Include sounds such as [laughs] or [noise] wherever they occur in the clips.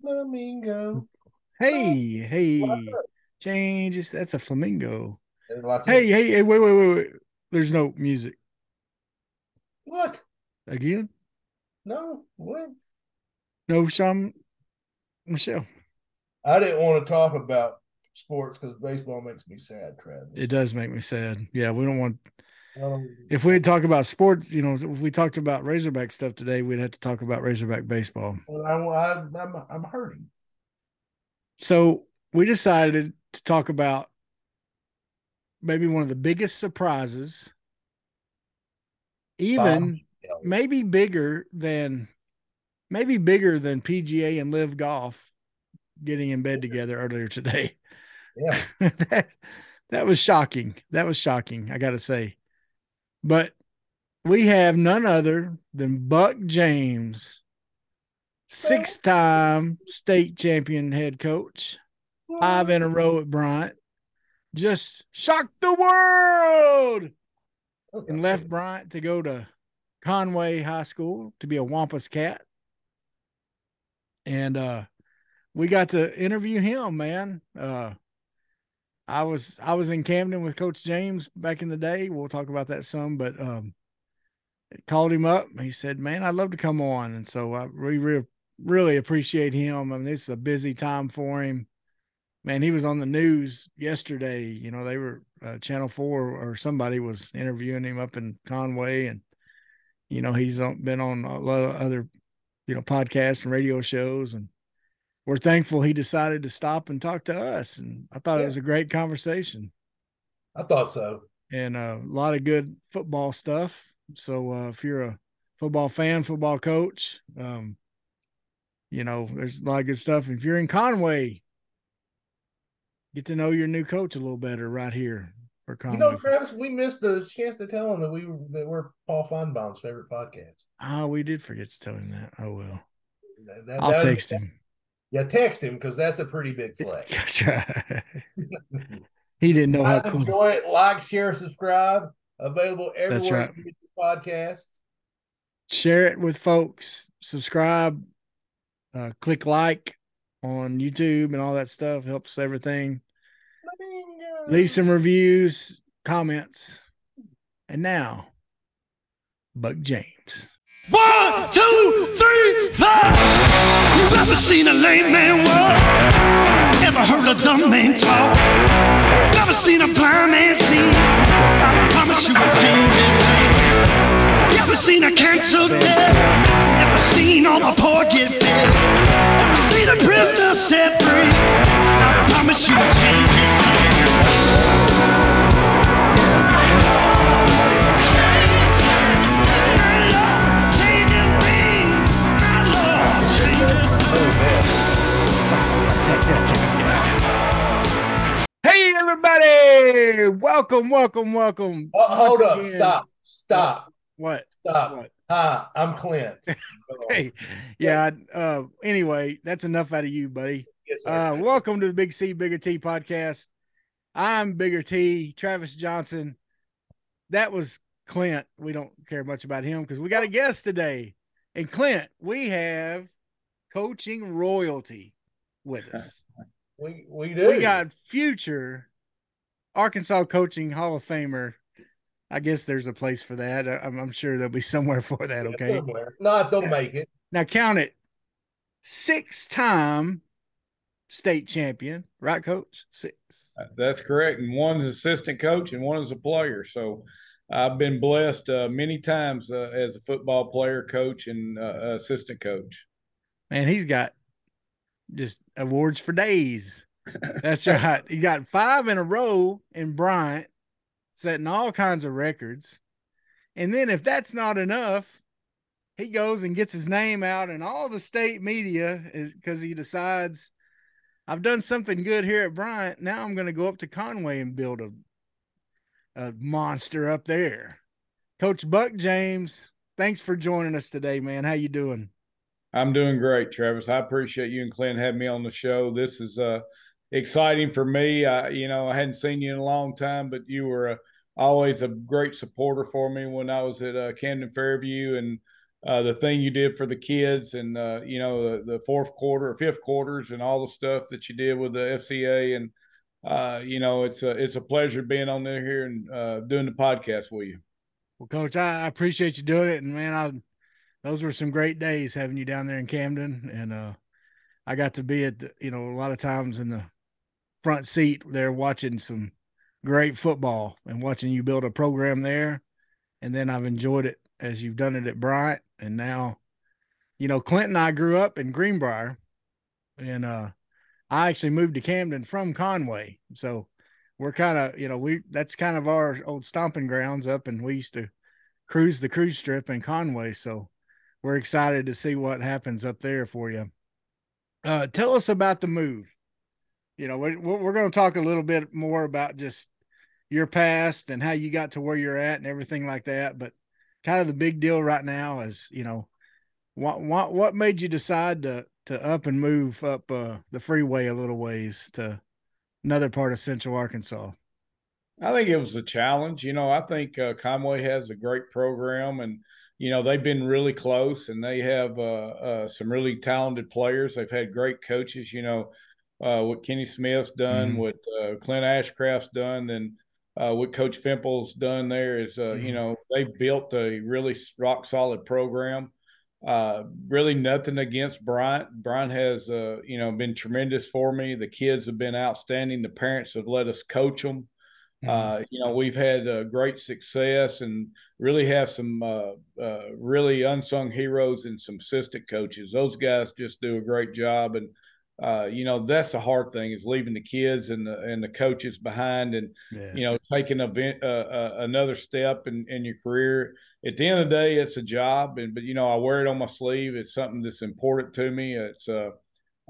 Flamingo. Hey, hey, changes. That's a flamingo. There's lots of- Hey, hey, hey, wait, wait, wait, wait. There's no music what? again. No, what? No, Sean, Michelle. I didn't want to talk about sports because baseball makes me sad, Travis. It does make me sad. Yeah, we don't want. Um, If we had talked about sports, you know, if we talked about Razorback stuff today, we'd have to talk about Razorback baseball. well, I, I, I'm, I'm hurting. So we decided to talk about maybe one of the biggest surprises, even maybe bigger than maybe bigger than PGA and LIV Golf getting in bed together earlier today. Yeah. [laughs] that, that was shocking. That was shocking, I got to say. But we have none other than Buck James, six time state champion head coach, five in a row at Bryant, just shocked the world and left Bryant to go to Conway High School to be a Wampus cat. And uh we got to interview him, man. Uh I was I was in Camden with Coach James back in the day. We'll talk about that some, but um called him up. He said, "Man, I'd love to come on." And so I we re- really appreciate him. I mean, this is a busy time for him. Man, he was on the news yesterday. You know, they were uh, Channel Four or somebody was interviewing him up in Conway, and you know he's been on a lot of other you know podcasts and radio shows, and we're thankful he decided to stop and talk to us. And I thought it was a great conversation I thought so. and uh, a lot of good football stuff. So uh, if you're a football fan, football coach, um, you know, there's a lot of good stuff. And If you're in Conway, get to know your new coach a little better right here for Conway. You know, Travis, we missed the chance to tell him that we were that we're Paul Finebaum's favorite podcast. Ah, we did forget to tell him that. Oh well, That- that- I'll that- text him. Yeah, text him because that's a pretty big flex. That's right. [laughs] he didn't know how cool. enjoy it. Like, share, subscribe. Available everywhere right. you get your podcast. Share it with folks. Subscribe. Uh, click like on YouTube and all that stuff helps everything. leave some reviews, comments. And now, Buck James. One, two, three, four. You ever seen a lame man walk? Ever heard a dumb man talk? Never seen a blind man see? I promise you will change his thing. Ever seen a cancer dead? Ever seen all the poor get fed? Ever seen a prisoner set free? I promise you will change his Hey, everybody! Welcome, welcome, welcome. Oh, hold Once up. again- Stop. Stop. What? Stop. What? Hi, I'm Clint. [laughs] Hey, yeah. Uh, anyway, that's enough out of you, buddy. Yes, sir. Uh, welcome to the Big C Bigger T podcast. I'm Bigger T, Travis Johnson. That was Clint. We don't care much about him because we got a guest today. And Clint, we have coaching royalty with us. [laughs] we we do. We got future Arkansas coaching Hall of Famer. I guess there's a place for that. I- I'm, I'm sure there'll be somewhere for that. Yeah, Okay. somewhere. No, don't make it. Now count it. Six time state champion, right, coach? Six. That's correct. And one is assistant coach and one is a player. So I've been blessed uh, many times uh, as a football player, coach, and uh, assistant coach. Man, he's got just awards for days. That's right. He got five in a row in Bryant, setting all kinds of records. And then if that's not enough, he goes and gets his name out in all the state media because he decides I've done something good here at Bryant. Now I'm going to go up to Conway and build a a monster up there. Coach Buck James, thanks for joining us today, man. How you doing? I'm doing great, Travis. I appreciate you and Clint having me on the show. This is uh, exciting for me. I, you know, I hadn't seen you in a long time, but you were uh, always a great supporter for me when I was at uh, Camden Fairview, and uh, the thing you did for the kids, and uh, you know the, the fourth quarter, fifth quarters, and all the stuff that you did with the FCA, and uh, you know it's a it's a pleasure being on there here and uh, doing the podcast with you. Well, Coach, I appreciate you doing it, and man, I those were some great days having you down there in Camden, and uh, I got to be at the, you know a lot of times in the front seat there watching some great football and watching you build a program there, and then I've enjoyed it as you've done it at Bryant, and now, you know, Clint and I grew up in Greenbrier, and uh, I actually moved to Camden from Conway, so we're kind of you know we that's kind of our old stomping grounds up, and we used to cruise the cruise strip in Conway, so we're excited to see what happens up there for you. Uh, tell us about the move. You know, we're, we're going to talk a little bit more about just your past and how you got to where you're at and everything like that. But kind of the big deal right now is, you know, what what what made you decide to to up and move up uh, the freeway a little ways to another part of Central Arkansas? I think it was a challenge. You know, I think uh, Conway has a great program and you know they've been really close and they have uh, uh, some really talented players they've had great coaches you know uh, what kenny smith's done mm-hmm. what uh, clint ashcraft's done then uh, what coach fimple's done there is uh, mm-hmm. you know they built a really rock solid program really nothing against bryant bryant has you know been tremendous for me the kids have been outstanding the parents have let us coach them. Uh, you know, we've had uh, great success and really have some uh, uh, really unsung heroes and some assistant coaches. Those guys just do a great job, and uh, you know that's the hard thing is leaving the kids and the and the coaches behind, and yeah. you know taking a, uh, another step in, in your career. At the end of the day, it's a job, and but you know I wear it on my sleeve. It's something that's important to me. It's a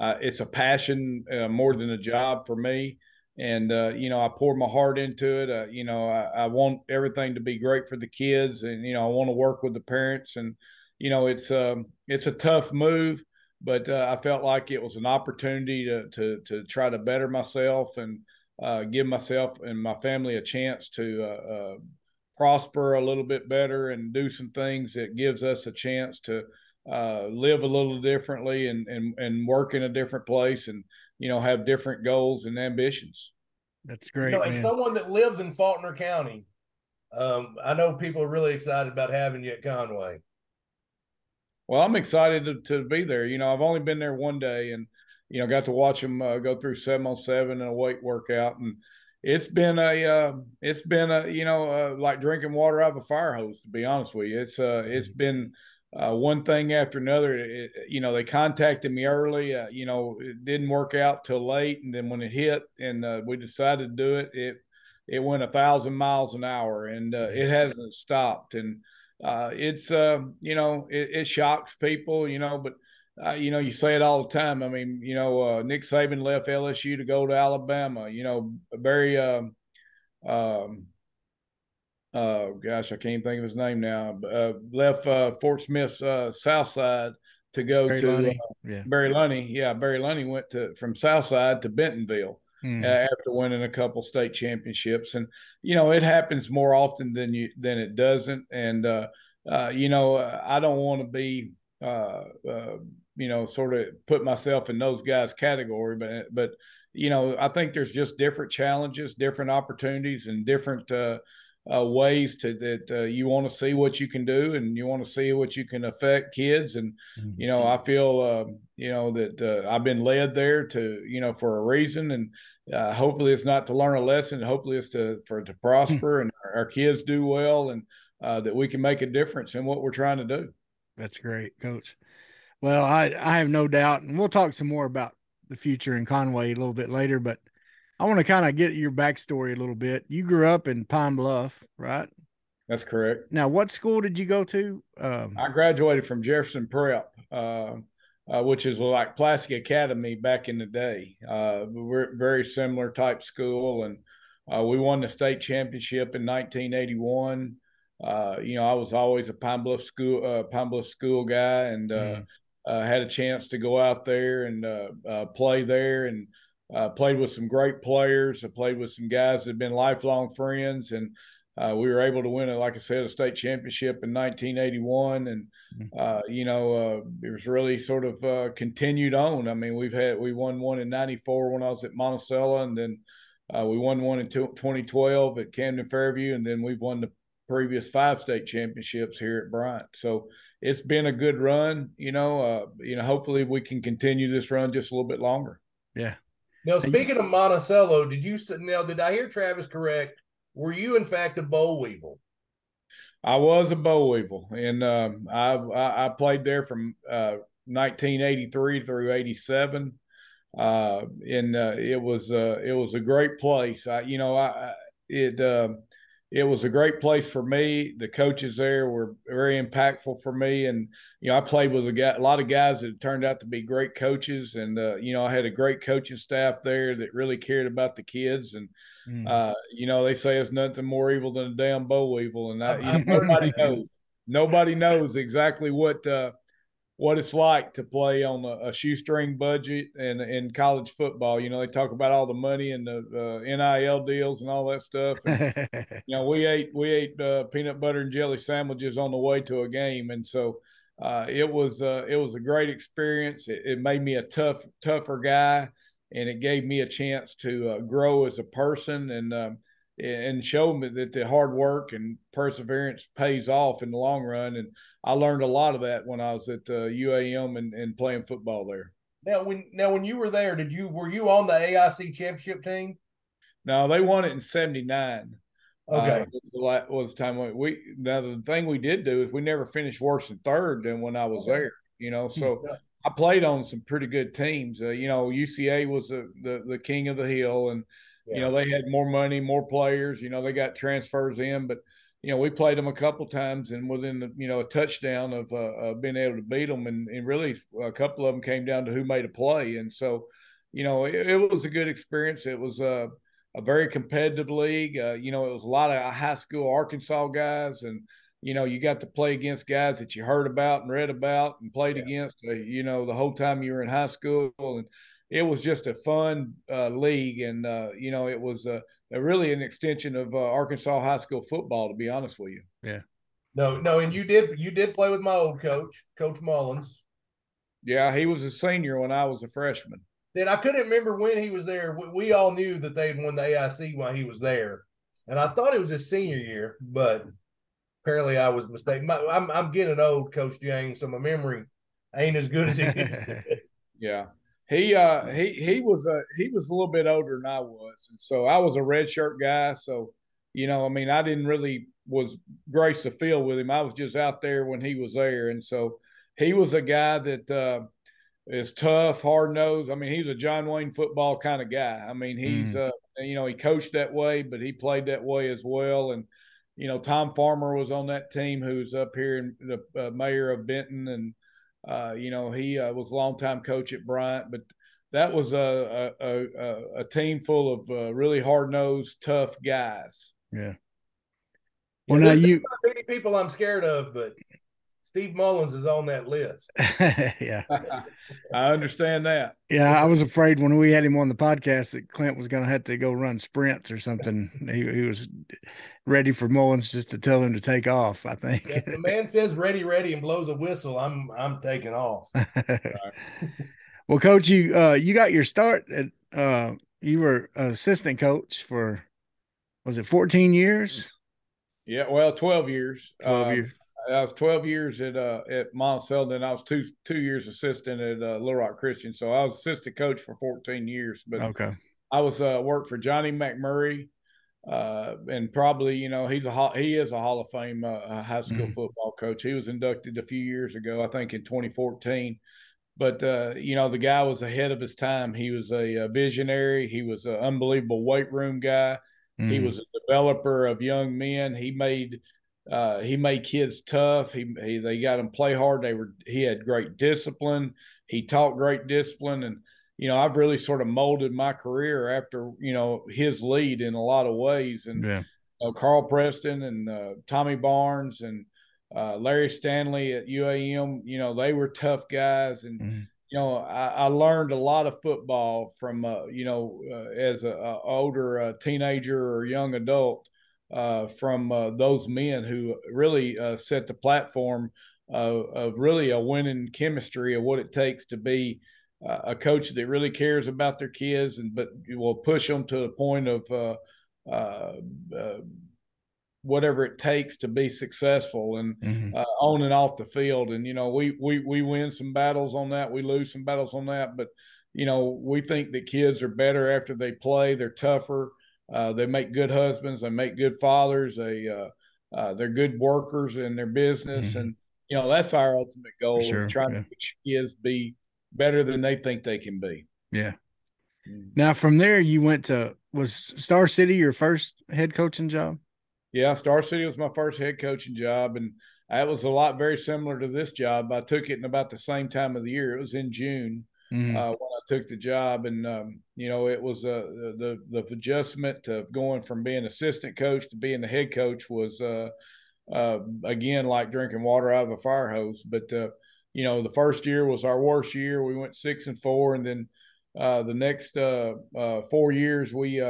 it's a passion more than a job for me and uh, you know I pour my heart into it. Uh, you know I, I, want everything to be great for the kids, and you know I want to work with the parents, and you know it's um, it's a tough move, but uh, I felt like it was an opportunity to to to try to better myself and uh, give myself and my family a chance to uh, uh, prosper a little bit better and do some things that gives us a chance to live a little differently and and and work in a different place and you know, have different goals and ambitions. That's great. You know, as someone that lives in Faulkner County, um, I know people are really excited about having you at Conway. Well, I'm excited to, to be there. You know, I've only been there one day, and you know, got to watch them uh, go through seven on seven and a weight workout, and it's been a uh, it's been a you know uh, like drinking water out of a fire hose. To be honest with you, it's uh it's been uh, one thing after another. It, you know, they contacted me early. Uh, you know, it didn't work out till late, and then when it hit and uh, we decided to do it, it it went a thousand miles an hour, and uh, it hasn't stopped. And uh, it's uh, you know, it, it, shocks people. You know, but. you know, you say it all the time. I mean, you know, Nick Saban left LSU to go to Alabama. You know, very um, um, uh, gosh, I can't think of his name now. Uh, left uh, Fort Smith's uh, South Side to go Barry to. Uh, yeah. Barry Lunney. Yeah, Barry Lunney went to from South Side to Bentonville mm. uh, after winning a couple state championships, and you know it happens more often than you than it doesn't. And uh, uh, you know, I don't want to be uh, uh, you know sort of put myself in those guys' category, but but you know I think there's just different challenges, different opportunities, and different. Uh, ways to that uh, you want to see what you can do and you want to see what you can affect kids. And mm-hmm. you know i feel uh, you know that uh, i've been led there to you know for a reason. And uh, hopefully it's not to learn a lesson. Hopefully it's to for to prosper and our, our, kids do well and uh, that we can make a difference in what we're trying to do. That's great coach. Well i i have no doubt and we'll talk some more about the future in conway a little bit later but I want to kind of get your backstory a little bit. You grew up in Pine Bluff, right? That's correct. Now, what school did you go to? Um, I graduated from Jefferson Prep, uh, uh, which is like Pulaski Academy back in the day. Uh, we're very similar type school, and uh, we won the state championship in 1981. Uh, you know, I was always a Pine Bluff school uh, Pine Bluff school guy, and mm. had a chance to go out there and play there and uh, played with some great players. I played with some guys that have been lifelong friends, and uh, we were able to win, a, like I said, a state championship in 1981, and Mhm. uh, you know uh, it was really sort of uh, continued on. I mean, we've had we won one in '94 when I was at Monticello, and then uh, we won one in two- 2012 at Camden Fairview, and then we've won the previous five state championships here at Bryant. So it's been a good run. You know, uh, you know, hopefully we can continue this run just a little bit longer. Yeah. Now, speaking of Monticello, did you now did I hear Travis correct? Were you in fact a boll weevil? I was a boll weevil, and um, I, I I played there from uh, 1983 through 87, uh, and uh, it was uh, it was a great place. I you know I I- it uh, it was a great place for me. The coaches there were very impactful for me, and you know I played with a, guy, a lot of guys that turned out to be great coaches, and uh, you know I had a great coaching staff there that really cared about the kids and Mm. uh, you know, they say it's nothing more evil than a damn boll weevil, and that, you know, [laughs] nobody knows. Nobody knows exactly what uh, what it's like to play on a, a shoestring budget and in college football. You know, they talk about all the money and the uh, NIL deals and all that stuff. And, [laughs] you know, we ate we ate uh, peanut butter and jelly sandwiches on the way to a game, and so uh, it was uh, it was a great experience. It, it made me a tough tougher guy, and it gave me a chance to uh, grow as a person and um, and show me that the hard work and perseverance pays off in the long run. And I learned a lot of that when I was at uh, UAM and, and playing football there. Now, when now when you were there, did you were you on the AIC championship team? Now they won it in '79. Okay. Uh, was the la- was the time we, we now the thing we did do is we never finished worse than third than when I was Okay. there. You know, so Yeah. I played on some pretty good teams. Uh, you know, UCA was the, the the king of the hill, and you know they had more money, more players. You know, they got transfers in, but you know we played them a couple times, and within the you know a touchdown of uh, uh, being able to beat them, and, and really a couple of them came down to who made a play, and so you know it, it was a good experience. It was a a very competitive league. Uh, you know, it was a lot of high school Arkansas guys, and you know, you got to play against guys that you heard about and read about and played Yeah. against. Uh, you know, the whole time you were in high school, and it was just a fun uh, league, and uh, you know, it was uh, really an extension of uh, Arkansas high school football. To be honest with you, yeah, No, no, and you did you did play with my old coach, Coach Mullins. yeah, he was a senior when I was a freshman. Then I couldn't remember when he was there. We, we all knew that they'd won the AIC while he was there, and I thought it was his senior year, but apparently I was mistaken. My, I'm I'm getting old, Coach James, so my memory ain't as good as it used to. [laughs] Yeah. He uh he he was a he was a little bit older than I was. And so I was a red shirt guy. So, you know, I mean, I didn't really was grace the field with him. I was just out there when he was there. And so he was a guy that uh is tough, hard nosed. I mean, he's a John Wayne football kind of guy. I mean, he's uh you know, he coached that way, but he played that way as well. And you know, Tom Farmer was on that team who's up here in the uh, mayor of Benton and uh, you know, he uh, was a longtime coach at Bryant, but that was a a, a, a team full of uh, really hard nosed, tough guys. yeah. Yeah, Well, now you, not many people I'm scared of, but Steve Mullins is on that list. [laughs] yeah, I understand that. yeah. I was afraid when we had him on the podcast that Clint was going to have to go run sprints or something. He, he was ready for Mullins just to tell him to take off. I think. If the man says ready, ready, and blows a whistle, I'm I'm taking off. [laughs] well, coach, you uh, you got your start at uh, you were assistant coach for was it 14 years? Yeah, well, twelve years. 12 Uh, years. I was twelve years at uh, at Monticello. Then I was two two years assistant at uh, Little Rock Christian. So I was assistant coach for fourteen years. But Okay. I was uh, worked for Johnny McMurray, uh, and probably you know he's a he is a Hall of Fame uh, high school Mhm. football coach. He was inducted a few years ago, I think in 2014. But uh, you know the guy was ahead of his time. He was a, a visionary. He was an unbelievable weight room guy. He Mhm. was a developer of young men. He made uh, he made kids tough. He, he they got him play hard. They were he had great discipline. He taught great discipline, and you know I've really sort of molded my career after you know his lead in a lot of ways. And yeah. you know, Carl Preston and uh, Tommy Barnes and uh, Larry Stanley at UAM. You know they were tough guys, and Mhm. you know I, I learned a lot of football from uh, you know uh, as a, a older uh, teenager or young adult uh, from uh, those men who really uh, set the platform of really a winning chemistry of what it takes to be a coach that really cares about their kids and but will push them to the point of uh, uh, uh, whatever it takes to be successful and mm-hmm. uh, on and off the field. And you know, we we we win some battles on that, we lose some battles on that, but you know, we think that kids are better after they play. They're tougher. Uh, they make good husbands. They make good fathers. They uh, uh, they're good workers in their business, mm-hmm. and you know that's our ultimate goal sure, is trying yeah. to make kids be better than they think they can be. Yeah. Mm-hmm. Now from there, you went to was Star City your first head coaching job? Yeah, Star City was my first head coaching job, and that was a lot very similar to this job. I took it in about the same time of the year. It was in June mm-hmm. uh, when I took the job, and um, you know it was uh, the the adjustment of going from being assistant coach to being the head coach was uh, uh again like drinking water out of a fire hose. But uh, you know the first year was our worst year. We went six and four, and then uh, the next four years we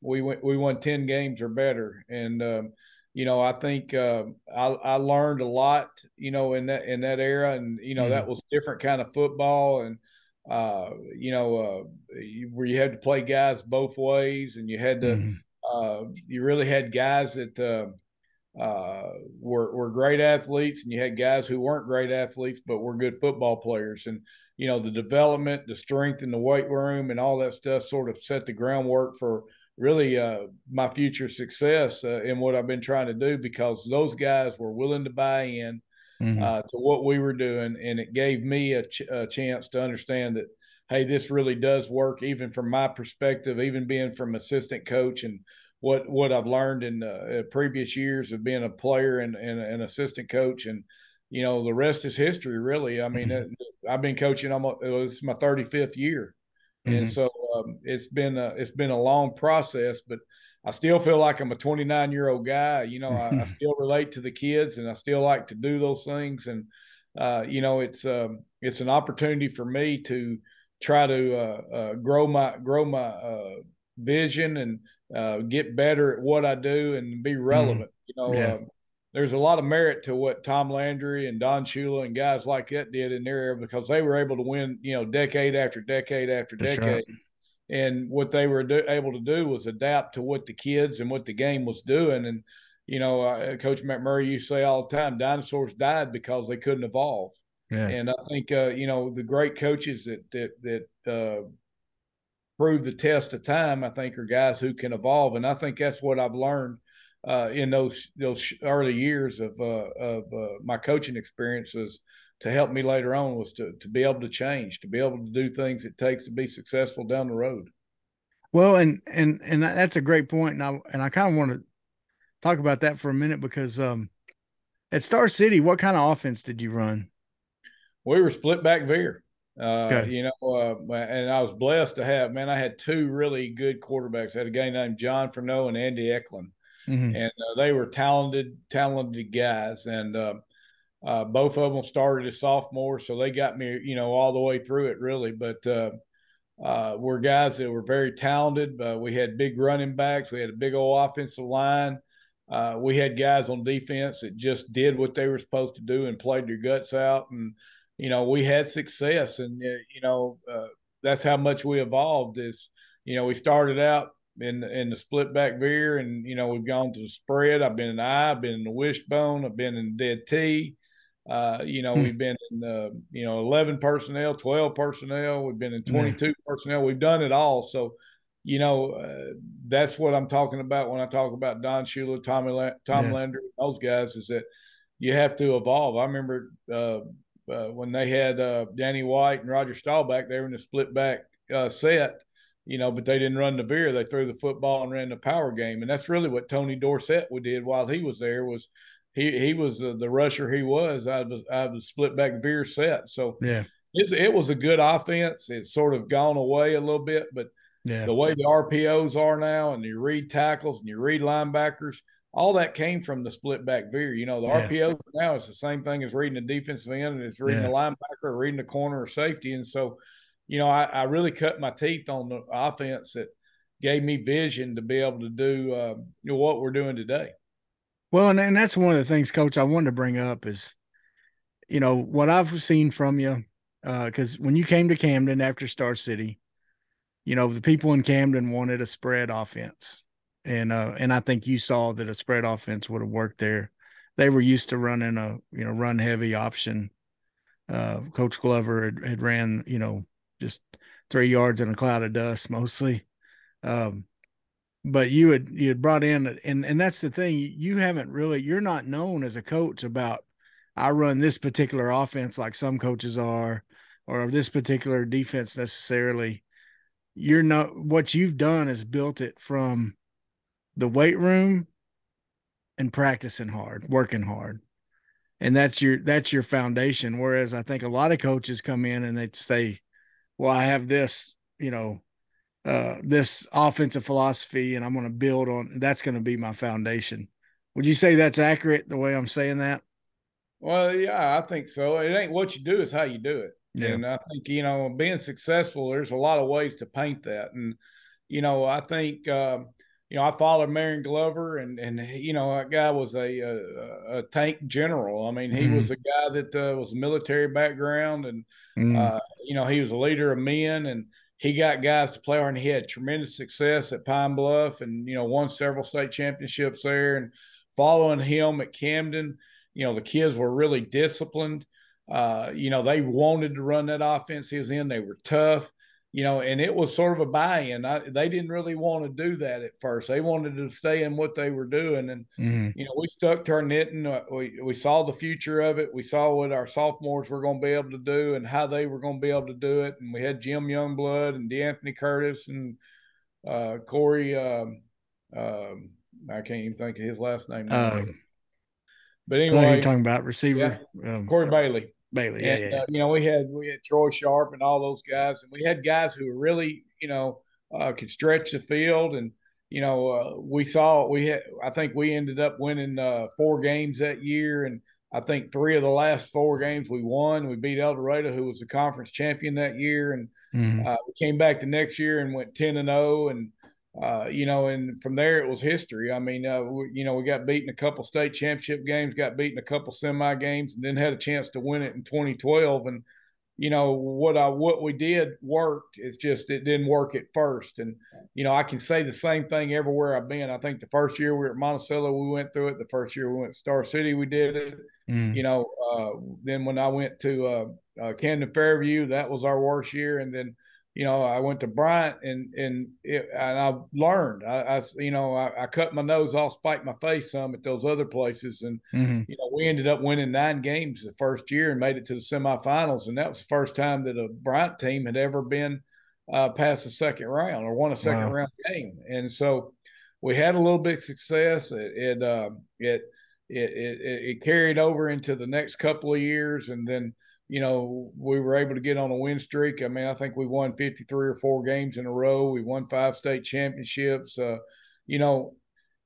we went we won 10 games or better and um, you know i think uh, I, I learned a lot you know in that in that era and you know mm-hmm. that was different kind of football and uh, you know uh, you, where you had to play guys both ways and you had to mm-hmm. Uh, you really had guys that uh, uh, were were great athletes and you had guys who weren't great athletes but were good football players and you know the development the strength in the weight room and all that stuff sort of set the groundwork for really uh, my future success uh, in what I've been trying to do because those guys were willing to buy in mm-hmm. uh, to what we were doing, and it gave me a, ch- a, chance to understand that hey, this really does work, even from my perspective, even being from assistant coach and what what I've learned in uh, previous years of being a player and, and an assistant coach and you know the rest is history really i mean mm-hmm. i've been coaching almost it was my 35th year Mm-hmm. And so um, it's been a, it's been a long process, but I still feel like I'm a 29 year old guy. You know, I, I, [laughs] still relate to the kids, and I still like to do those things. And uh, you know, it's um, it's an opportunity for me to try to uh, uh, grow my grow my uh, vision and uh, get better at what I do and be mm-hmm. relevant. Mm-hmm. You know, yeah. um, there's a lot of merit to what Tom Landry and Don Shula and guys like that did in their era because they were able to win, you know, decade after decade after decade. And what they were do, able to do was adapt to what the kids and what the game was doing. And, you know, uh, Coach McMurray used to say all the time, dinosaurs died because they couldn't evolve. Yeah. And I think, uh, you know, the great coaches that, that, that, uh, prove the test of time, I think, are guys who can evolve. And I think that's what I've learned uh, in those those early years of uh, of uh, my coaching experiences to help me later on was to to be able to change, to be able to do things it takes to be successful down the road. Well, and and and that's a great point, and I and I kind of want to talk about that for a minute because um, at Star City, what kind of offense did you run? We were split back veer. Uh, okay. You know, uh, and I was blessed to have, man, I had two really good quarterbacks. I had a guy named John Furneaux and Andy Eklund mm-hmm. and uh, they were talented, talented guys, and uh, uh, both of them started as sophomores, so they got me, you know, all the way through it, really. But uh, uh, we're guys that were very talented. Uh, we had big running backs. We had a big old offensive line. we had guys on defense that just did what they were supposed to do and played their guts out, and you know, we had success, and you know, that's how much we evolved. Is you know, we started out in in the split back veer, and you know we've gone to the spread. I've been in the I, I've been in the wishbone, I've been in dead T. Uh, you know, hmm. we've been in uh, you know eleven personnel, twelve personnel. We've been in twenty two personnel. We've done it all. So, you know, uh, that's what I'm talking about when I talk about Don Shula, Tommy La- Tom yeah. Landry, those guys. Is that you have to evolve. I remember uh, uh, when they had uh, Danny White and Roger Staubach. They were in the split back set you know, but they didn't run the veer. They threw the football and ran the power game, and that's really what Tony Dorsett did while he was there. Was he he was the, the rusher he was out of out of the split back veer set. So yeah, it was a good offense. It's sort of gone away a little bit, but yeah. the way the RPOs are now, and you read tackles and you read linebackers, all that came from the split back veer. You know, the yeah. RPO now is the same thing as reading the defensive end and it's reading yeah. the linebacker, reading the corner or safety, and so you know, I, I really cut my teeth on the offense that, gave me vision to be able to do uh, what we're doing today. Well, and, and that's one of the things, Coach, I wanted to bring up is, you know, what I've seen from you, because uh, when you came to Camden after Star City, you know, the people in Camden wanted a spread offense, and uh, and I think you saw that a spread offense would have worked there. They were used to running a you know run heavy option. Uh, Coach Glover had, had ran you know just three yards in a cloud of dust mostly. Um, but you had you had brought in and and that's the thing you haven't really you're not known as a coach about I run this particular offense like some coaches are or this particular defense necessarily. You're not what you've done is built it from the weight room and practicing hard working hard. And that's your that's your foundation. Whereas I think a lot of coaches come in and they say well I have this you know uh, this offensive philosophy and I'm going to build on that's going to be my foundation. Would you say that's accurate the way I'm saying that? Well, yeah, I think so. It ain't what you do, it's how you do it. Yeah. And I think, you know, being successful, there's a lot of ways to paint that. And, you know, I think, um, you know, I followed Marion Glover, and and you know, that guy was a a, a tank general. I mean, he mm. was a guy that uh, was military background, and mm. uh, you know, he was a leader of men, and he got guys to play and he had tremendous success at Pine Bluff and you know won several state championships there and following him at Camden you know the kids were really disciplined uh, you know they wanted to run that offense he was in they were tough you know, and it was sort of a buy-in. I, they didn't really want to do that at first. They wanted to stay in what they were doing, and mm-hmm. you know, we stuck to our knitting. Uh, we we saw the future of it. We saw what our sophomores were going to be able to do and how they were going to be able to do it. And we had Jim Youngblood and DeAnthony Curtis and uh, Corey. Um, um, I can't even think of his last name. Uh, but anyway, you're talking about receiver yeah, um, Corey Bailey. Bailey. Yeah, and, yeah. Uh, you know, we had we had Troy Sharp and all those guys, and we had guys who really, you know, uh, could stretch the field. And you know, uh, we saw we had. I think we ended up winning uh, four games that year, and I think three of the last four games we won. We beat El Dorado, who was the conference champion that year, and mm-hmm. Uh, we came back the next year and went ten and zero, oh, and uh, you know, and from there it was history. I mean, uh, we, you know, we got beaten a couple state championship games, got beaten a couple semi games, and then had a chance to win it in 2012. And you know what I what we did worked. It's just it didn't work at first. And you know, I can say the same thing everywhere I've been. I think the first year we were at Monticello, we went through it. The first year we went to Star City, we did it. Mm. You know, uh, then when I went to uh, uh, Camden Fairview, that was our worst year, and then you know, I went to Bryant and and it, and I learned. I, I you know I, I, cut my nose off, spiked my face some at those other places, and mm-hmm. you know we ended up winning nine games the first year and made it to the semifinals, and that was the first time that a Bryant team had ever been uh, past the second round or won a second wow. round game, and so we had a little bit of success. It it, uh, it it, it it carried over into the next couple of years, and then you know, we were able to get on a win streak. I mean, I think we won 53 or four games in a row. We won five state championships. Uh, you know,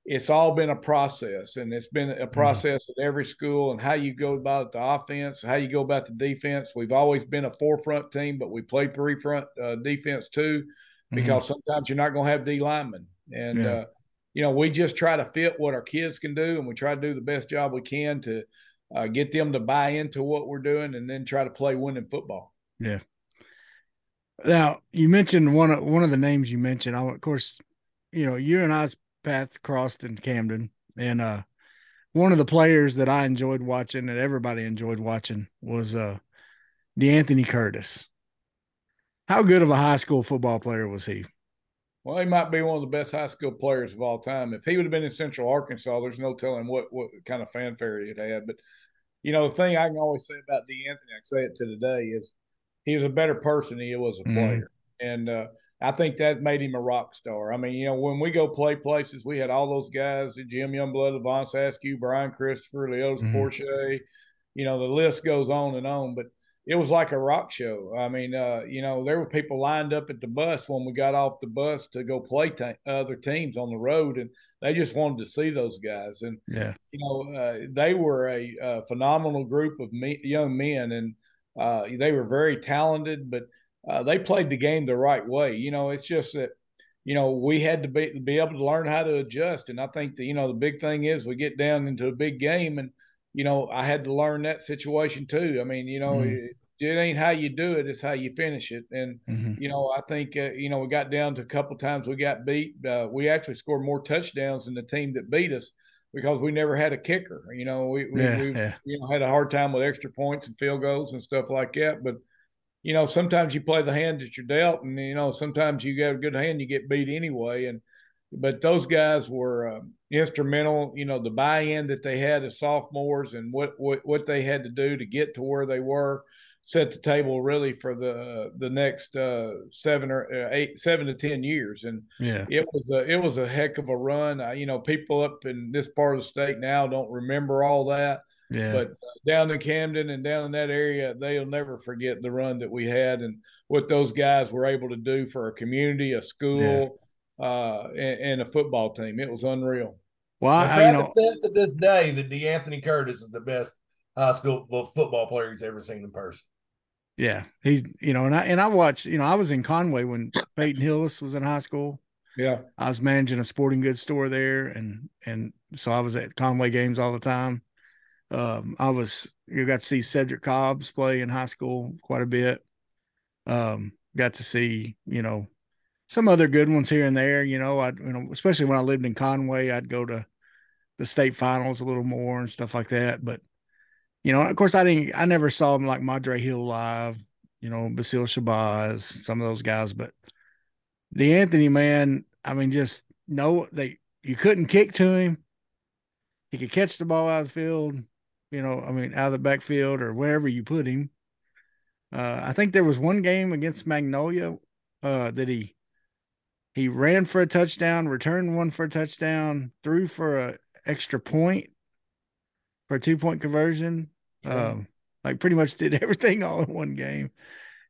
it's all been a process, and it's been a mm-hmm. process mm-hmm. at every school and how you go about the offense, how you go about the defense. We've always been a four front team, but we play three front uh, defense too, mm-hmm. because mm-hmm. sometimes you're not going to have D linemen. And, yeah. uh, you know, we just try to fit what our kids can do, and we try to do the best job we can to – uh, get them to buy into what we're doing, and then try to play winning football. Yeah. Now you mentioned one of one of the names you mentioned. I, of course, you know you and I's paths crossed in Camden, and uh, one of the players that I enjoyed watching and everybody enjoyed watching was uh, DeAnthony Curtis. How good of a high school football player was he? Well, he might be one of the best high school players of all time. If he would have been in Central Arkansas, there's no telling what what kind of fanfare he'd had. But you know, the thing I can always say about DeAnthony, I say it to today, is he was a better person than he was a mm-hmm. player. Mm-hmm. And uh, I think that made him a rock star. I mean, you know, when we go play places, we had all those guys Jim Youngblood, Avance Askew, Brian Christopher, Leotis mm-hmm. Porsche. You know, the list goes on and on. But it was like a rock show. I mean, uh, you know, there were people lined up at the bus when we got off the bus to go play t- other teams on the road, and they just wanted to see those guys. And yeah, you know, uh, they were a, a, phenomenal group of me, young men, and uh, they were very talented, but uh, they played the game the right way. You know, it's just that you know, we had to be be able to learn how to adjust. And I think that you know the big thing is we get down into a big game, and you know I had to learn that situation too. I mean, you know, mm-hmm. it, it, ain't how you do it; it's how you finish it. And mm-hmm. you know, I think uh, you know we got down to a couple times we got beat. Uh, we actually scored more touchdowns than the team that beat us because we never had a kicker. You know, we we, yeah, we yeah. you know had a hard time with extra points and field goals and stuff like that, but you know, sometimes you play the hand that you're dealt, and you know, sometimes you get a good hand, you get beat anyway. And but those guys were uh, instrumental. You know, the buy-in that they had as sophomores and what what what they had to do to get to where they were set the table really for the the next uh, seven or uh, eight, seven to ten years. And yeah, it was a, it was a heck of a run. I, you know, people up in this part of the state now don't remember all that. Yeah. But uh, down in Camden and down in that area, they'll never forget the run that we had and what those guys were able to do for a community, a school, yeah. uh, and, and, a football team. It was unreal. Well, I, you know, says to this day that DeAnthony Curtis is the best high school football player he's ever seen in person. Yeah, he's you know, and I and I watched. You know, I was in Conway when Peyton Hillis was in high school. Yeah, I was managing a sporting goods store there, and and so I was at Conway games all the time. Um, I was you got to see Cedric Cobbs play in high school quite a bit. Um, got to see you know some other good ones here and there. You know, I you know especially when I lived in Conway, I'd go to the state finals a little more and stuff like that. But you know, of course, I didn't. I never saw him like Madre Hill live. You know, Basil Shabazz, some of those guys, but DeAnthony, man, I mean, just no, they you couldn't kick to him. He could catch the ball out of the field you know, I mean, out of the backfield or wherever you put him. Uh, I think there was one game against Magnolia uh, that he he ran for a touchdown, returned one for a touchdown, threw for a extra point for a two point conversion. Um, like pretty much did [laughs] everything all in one game.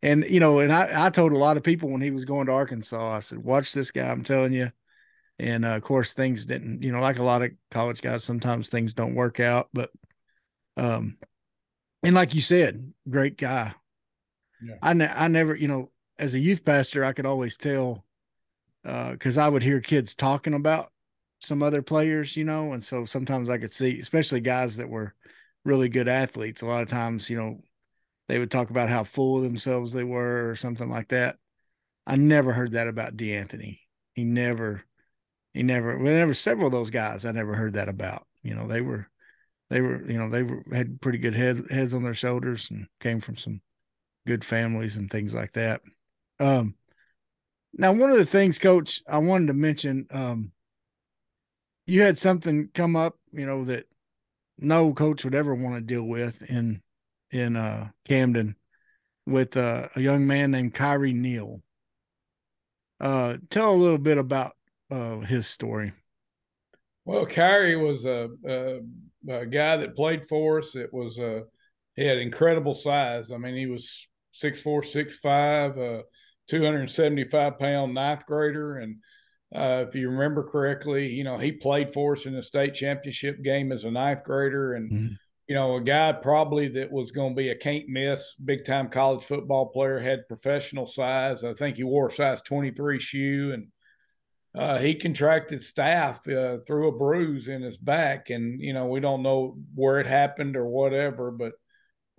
And you know, and I, I told a lot of people when he was going to Arkansas, I said, "Watch this guy." I'm telling you. And uh, of course, things didn't. You know, like a lot of college guys, sometimes things don't work out. But um, and like you said, great guy. Yeah. I ne- I never, you know, as a youth pastor, I could always tell because uh, I would hear kids talking about some other players, you know, and so sometimes I could see, especially guys that were really good athletes. A lot of times, you know, they would talk about how full of themselves they were or something like that. I never heard that about DeAnthony. He never, he never. Well, there were several of those guys I never heard that about. You know, they were they were, you know, they were had pretty good head, heads on their shoulders and came from some good families and things like that. Um, now, one of the things, Coach, I wanted to mention, um, you had something come up, you know, that no coach would ever want to deal with in in uh, Camden with uh, a young man named Kyrie Neal. Uh, tell a little bit about uh, his story. Well, Kyrie was a, a a guy that played for us. It was uh, he had incredible size. I mean, he was six four, six five, uh, two hundred seventy five pound ninth grader, and uh, if you remember correctly, you know he played for us in the state championship game as a ninth grader, and mm-hmm. you know a guy probably that was going to be a can't miss big time college football player. Had professional size. I think he wore a size twenty three shoe, and uh, he contracted staph uh, through a bruise in his back, and you know we don't know where it happened or whatever, but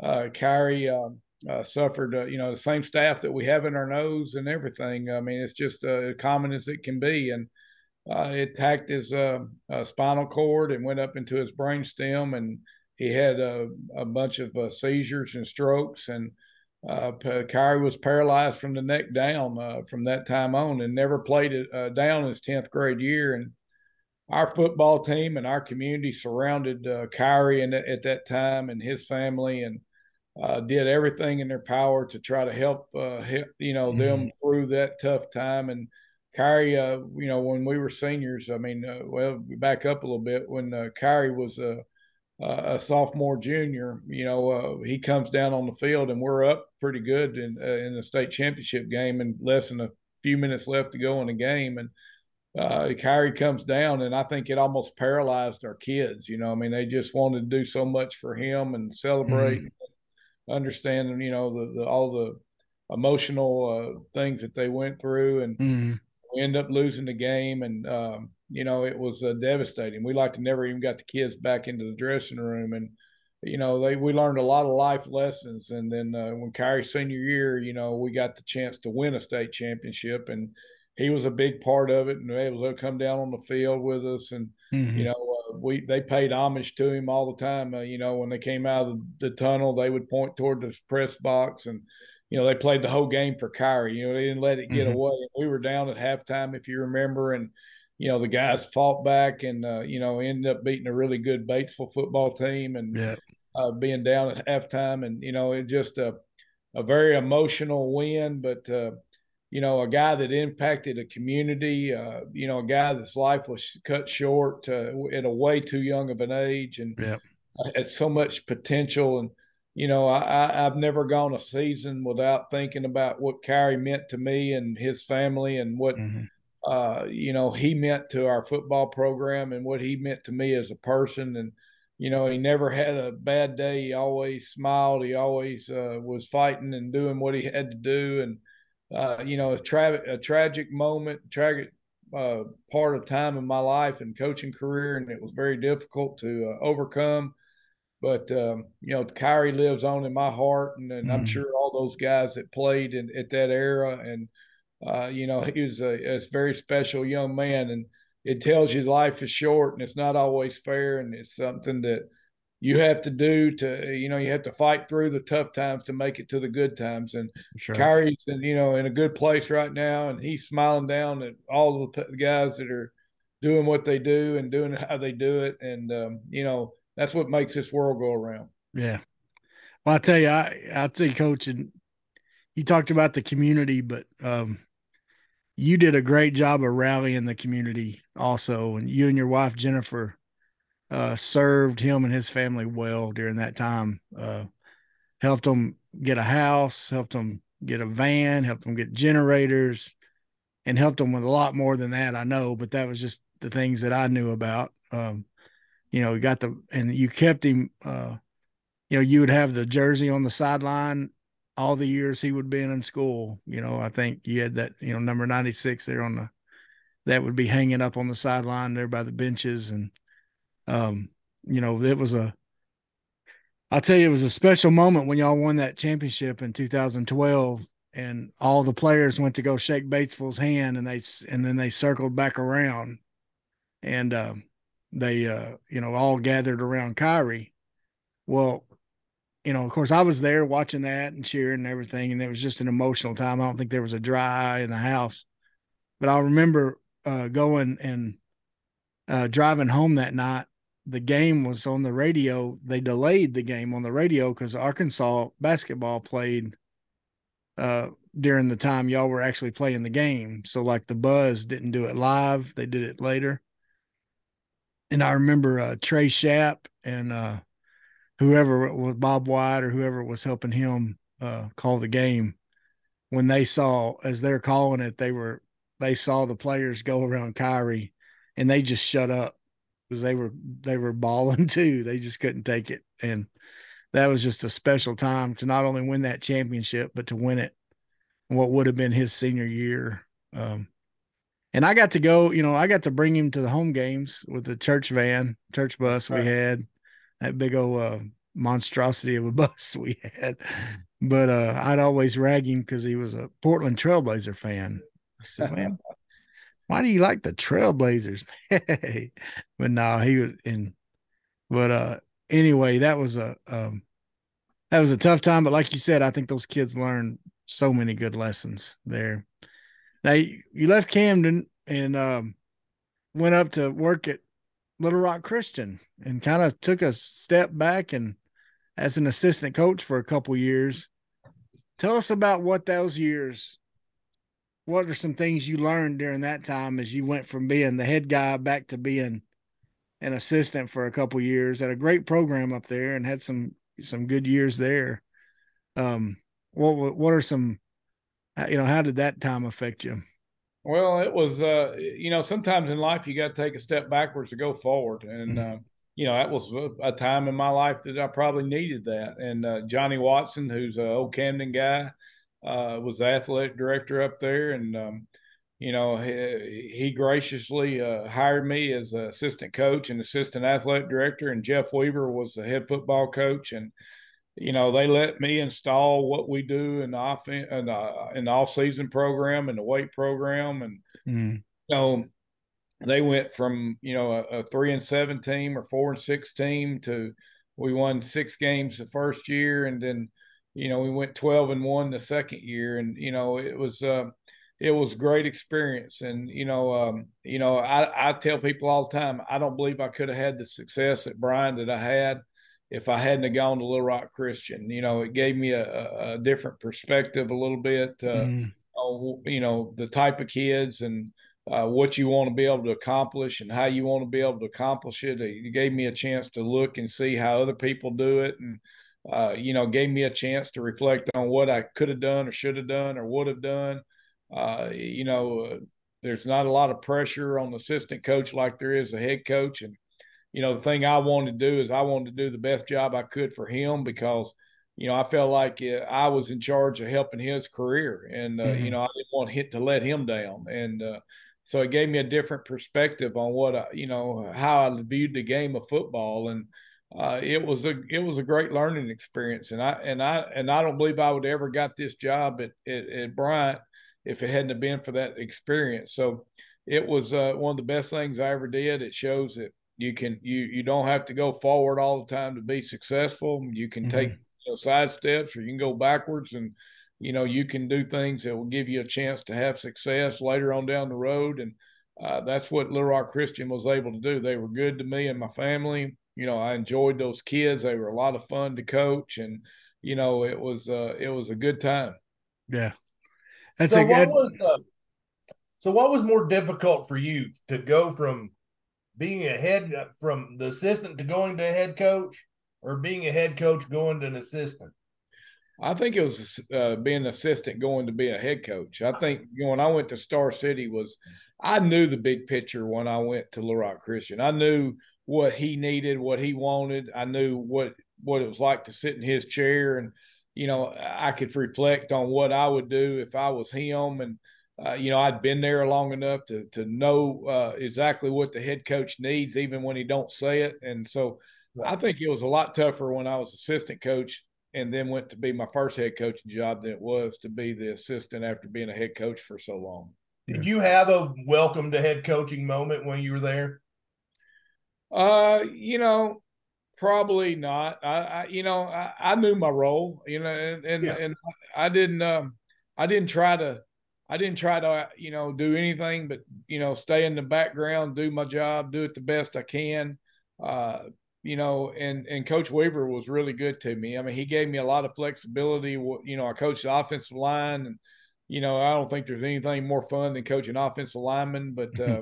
uh, Kyrie um, uh, suffered uh, you know the same staph that we have in our nose and everything. I mean, it's just uh, common as it can be, and it attacked his spinal cord and went up into his brain stem, and he had a, a bunch of seizures and strokes and uh, Kyrie was paralyzed from the neck down uh, from that time on and never played it uh, down his 10th grade year. And our football team and our community surrounded uh, Kyrie and, at that time and his family and uh, did everything in their power to try to help, uh, help you know, mm-hmm. them through that tough time. And Kyrie, uh, you know, when we were seniors, I mean, well, back up a little bit, when Kyrie was uh, a sophomore, junior, you know, uh, he comes down on the field and we're up pretty good in uh, in the state championship game and less than a few minutes left to go in the game. And uh, Kyrie comes down and I think it almost paralyzed our kids. You know, I mean, they just wanted to do so much for him and celebrate, mm-hmm. Understanding, you know, the, the all the emotional uh, things that they went through and. Mm-hmm we end up losing the game, and um, you know it was uh, devastating. We like to never even got the kids back into the dressing room, and you know they we learned a lot of life lessons. And then uh, when Kyrie senior year, you know we got the chance to win a state championship, and he was a big part of it, and able to come down on the field with us, and mm-hmm. you know uh, we they paid homage to him all the time. Uh, you know when they came out of the, tunnel, they would point toward the press box and you know, they played the whole game for Kyrie. You know, they didn't let it get mm-hmm. away. We were down at halftime, if you remember, and you know the guys fought back and uh, you know ended up beating a really good Batesville football team and yeah. uh, being down at halftime. And you know, it just a a very emotional win, but uh, you know, a guy that impacted a community. Uh, you know, a guy that's life was cut short uh, at a way too young of an age, and yeah. had so much potential and you know, I, have never gone a season without thinking about what Kyrie meant to me and his family and what, mm-hmm. uh, you know, he meant to our football program and what he meant to me as a person. And, you know, he never had a bad day. He always smiled. He always uh, was fighting and doing what he had to do. And, uh, you know, a, tra- a tragic moment, tragic uh, part of time in my life and coaching career. And it was very difficult to uh, overcome but um, you know, Kyrie lives on in my heart, and, and mm-hmm. I'm sure all those guys that played in, at that era, and uh, you know, [laughs] he was a, a, very special young man, and it tells you life is short and it's not always fair, and it's something that you have to do to, you know, you have to fight through the tough times to make it to the good times. And sure. Kyrie's, you know, in a good place right now, and he's smiling down at all the guys that are doing what they do and doing how they do it, and um, you know that's what makes this world go around. Yeah. Well, I tell you, I I'll tell you, coach, and you talked about the community, but um, you did a great job of rallying the community also, and you and your wife Jennifer uh, served him and his family well during that time. Uh, helped them get a house, helped them get a van, helped them get generators, and helped them with a lot more than that. I know, but that was just the things that I knew about. Um, you know, got the and you kept him. Uh, you know, you would have the jersey on the sideline all the years he would be in school. You know, I think you had that. You know, number ninety six there on the that would be hanging up on the sideline there by the benches, and um, you know, it was a. I'll tell you, it was a special moment when y'all won that championship in 2012 and all the players went to go shake Batesville's hand and they and then they circled back around and um, they uh you know all gathered around Kyrie. Well, you know, of course, I was there watching that and cheering and everything, and it was just an emotional time. I don't think there was a dry eye in the house, but I remember uh, going and uh, driving home that night. The game was on the radio. They delayed the game on the radio because Arkansas basketball played uh, during the time y'all were actually playing the game. So, like, the Buzz didn't do it live; they did it later and I remember uh, Trey Shapp and uh, whoever was Bob White or whoever was helping him uh, call the game. When they saw as they're calling it, they were they saw the players go around Kyrie, and they just shut up because they were they were balling [laughs] too. They just couldn't take it, and that was just a special time to not only win that championship but to win it what would have been his senior year. Um, and I got to go, you know, I got to bring him to the home games with the church van, church bus right. we had, that big old uh, monstrosity of a [laughs] bus we had. But uh, I'd always rag him because he was a Portland Trailblazer fan. I said, man, why do you like the Trailblazers? [laughs] but no, he was in. But uh, anyway, that was a um, that was a tough time. But like you said, I think those kids learned so many good lessons there. Now you left Camden and um, went up to work at Little Rock Christian and kind of took a step back and as an assistant coach for a couple years. Tell us about what those years. What are some things you learned during that time as you went from being the head guy back to being an assistant for a couple years at a great program up there and had some some good years there. Um, what what are some you know, how did that time affect you? Well, it was, uh, you know, sometimes in life you got to take a step backwards to go forward, and mm-hmm. uh, you know that was a time in my life that I probably needed that. And uh, Johnny Watson, who's an old Camden guy, uh, was the athletic director up there, and um, you know, he, he graciously uh, hired me as assistant coach and assistant athletic director, and Jeff Weaver was the head football coach. And you know, they let me install what we do in the offense in the, in the off season program and the weight program, and mm. you know, they went from you know a, a three and seven team or four and six team to we won six games the first year, and then you know we went twelve and one the second year, and you know it was. Uh, it was great experience. And you know, um, you know, I, I tell people all the time, I don't believe I could have had the success at Bryant that I had if I hadn't have gone to Little Rock Christian. You know, it gave me a, a different perspective a little bit. Uh, mm. on, you know, the type of kids and uh, what you want to be able to accomplish and how you want to be able to accomplish it. It gave me a chance to look and see how other people do it, and uh, you know, gave me a chance to reflect on what I could have done or should have done or would have done. Uh, you know, uh, there's not a lot of pressure on the assistant coach like there is a head coach. And, you know, the thing I wanted to do is I wanted to do the best job I could for him because, you know, I felt like uh, I was in charge of helping his career. And, uh, mm-hmm. you know, I didn't want hit to let him down. And, uh, so it gave me a different perspective on what I, you know, how I viewed the game of football. And, uh, it was a it was a great learning experience, and I and I and I don't believe I would ever got this job at at, at Bryant if it hadn't been for that experience. So it was uh, one of the best things I ever did. It shows that you can you you don't have to go forward all the time to be successful. You can mm-hmm. take you know, side steps or you can go backwards and you know you can do things that will give you a chance to have success later on down the road and uh, that's what Little Rock Christian was able to do. They were good to me and my family. You know, I enjoyed those kids. They were a lot of fun to coach, and you know, it was uh, it was a good time. Yeah, that's so a good. What was, uh, so what was more difficult for you to go from being a head from the assistant to going to head coach, or being a head coach going to an assistant? I think it was uh, being an assistant going to be a head coach. I think you know, when I went to Star City was I knew the big picture when I went to Little Rock Christian. I knew what he needed, what he wanted. I knew what what it was like to sit in his chair and you know, I could reflect on what I would do if I was him. And, uh, you know, I'd been there long enough to, to know uh, exactly what the head coach needs, even when he don't say it. And so I think it was a lot tougher when I was assistant coach and then went to be my first head coaching job than it was to be the assistant after being a head coach for so long. Did you have a welcome to head coaching moment when you were there? Uh, you know, Probably not. I, I you know, I, I, knew my role, you know, and and, yeah. and I didn't um I didn't try to I didn't try to you know do anything but you know stay in the background, do my job, do it the best I can. Uh, you know, and and Coach Weaver was really good to me. I mean, he gave me a lot of flexibility. You know, I coached the offensive line, and you know, I don't think there's anything more fun than coaching offensive linemen. But [laughs] uh,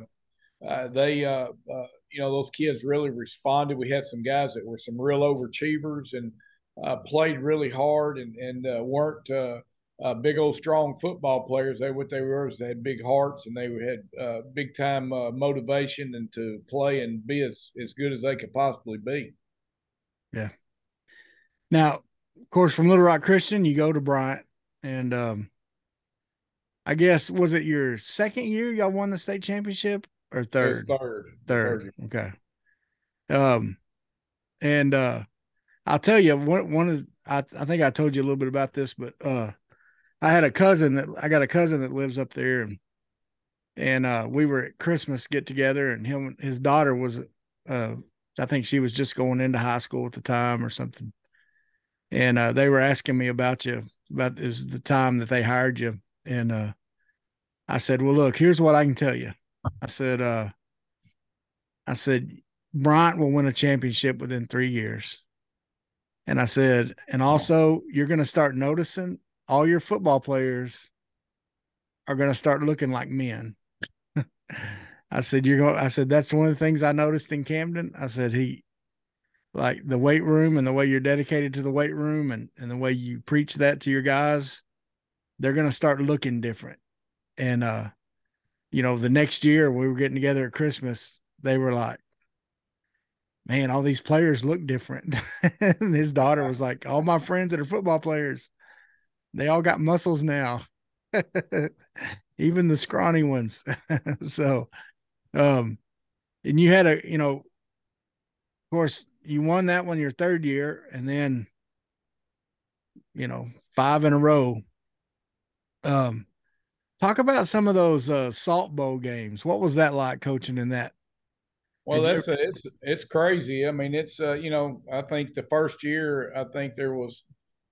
uh, they, uh, uh you know, those kids really responded. We had some guys that were some real overachievers and uh, played really hard and and uh, weren't uh, uh big old strong football players. They what they were is they had big hearts and they had uh, big time uh, motivation and to play and be as as good as they could possibly be. Yeah. Now, of course, from Little Rock Christian, you go to Bryant, and um, I guess was it your second year y'all won the state championship? Or third? Third. Third. Okay. Um, and uh, I'll tell you one one of I I think I told you a little bit about this, but uh, I had a cousin that I got a cousin that lives up there, and and uh, we were at Christmas get together, and him his daughter was uh, I think she was just going into high school at the time or something, and uh, they were asking me about you about it was the time that they hired you, and uh, I said, well, look, here's what I can tell you. I said, uh, I said, Bryant will win a championship within three years. And I said, and also you're going to start noticing all your football players are going to start looking like men. [laughs] I said, you're going, I said, that's one of the things I noticed in Camden. I said, he, like the weight room and the way you're dedicated to the weight room and, and the way you preach that to your guys, they're going to start looking different. And, uh, you know, the next year we were getting together at Christmas, they were like, man, all these players look different. [laughs] and his daughter was like, all my friends that are football players, they all got muscles now. [laughs] even the scrawny ones. [laughs] so, um, and you had a, you know, of course, you won that one your third year, and then, you know, five in a row. Um, talk about some of those uh, Salt Bowl games. What was that like coaching in that? Well, that's it's it's crazy. I mean, it's uh, you know, I think the first year, I think there was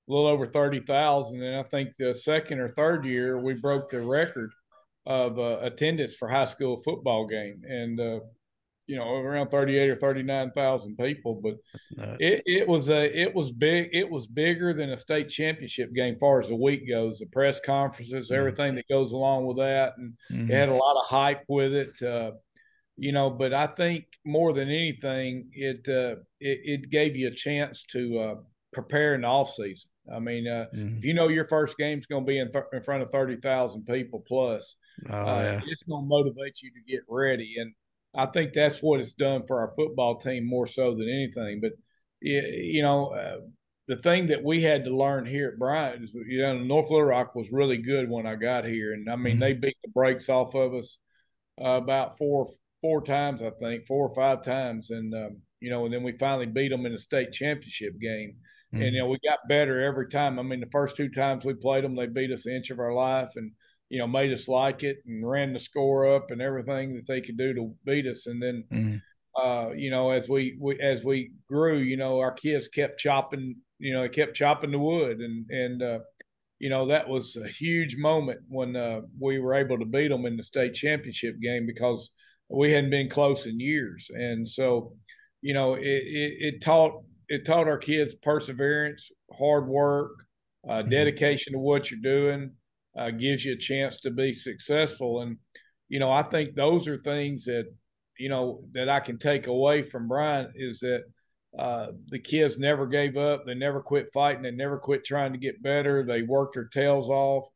a little over thirty thousand, and I think the second or third year we broke the record of uh, attendance for high school football game, and uh, you know around thirty eight or thirty nine thousand people. But it, it was a it was big. It was bigger than a state championship game, far as the week goes. The press conferences, mm-hmm. everything that goes along with that, and mm-hmm. it had a lot of hype with it. Uh, you know, but I think more than anything, it uh, it, it, gave you a chance to uh, prepare in the off season. I mean, uh, mm-hmm. if you know your first game's going to be in, th- in front of thirty thousand people plus, oh, uh, yeah. it's going to motivate you to get ready. And I think that's what it's done for our football team more so than anything. But you know, uh, the thing that we had to learn here at Bryant is, you know, North Little Rock was really good when I got here, and I mean, mm-hmm. they beat the brakes off of us uh, about four four times, I think, four or five times, and um, you know, and then we finally beat them in the state championship game. Mm-hmm. And you know, we got better every time. I mean, the first two times we played them, they beat us the inch of our life, and you know, made us like it and ran the score up and everything that they could do to beat us. And then, mm-hmm. uh, you know, as we, we as we grew, you know, our kids kept chopping, you know, they kept chopping the wood, and and uh, you know that was a huge moment when uh, we were able to beat them in the state championship game because we hadn't been close in years, and so you know it, it, it taught it taught our kids perseverance, hard work, uh, mm-hmm. dedication to what you're doing, uh, gives you a chance to be successful. And you know, I think those are things that you know that I can take away from Bryant is that uh, the kids never gave up. They never quit fighting. They never quit trying to get better. They worked their tails off.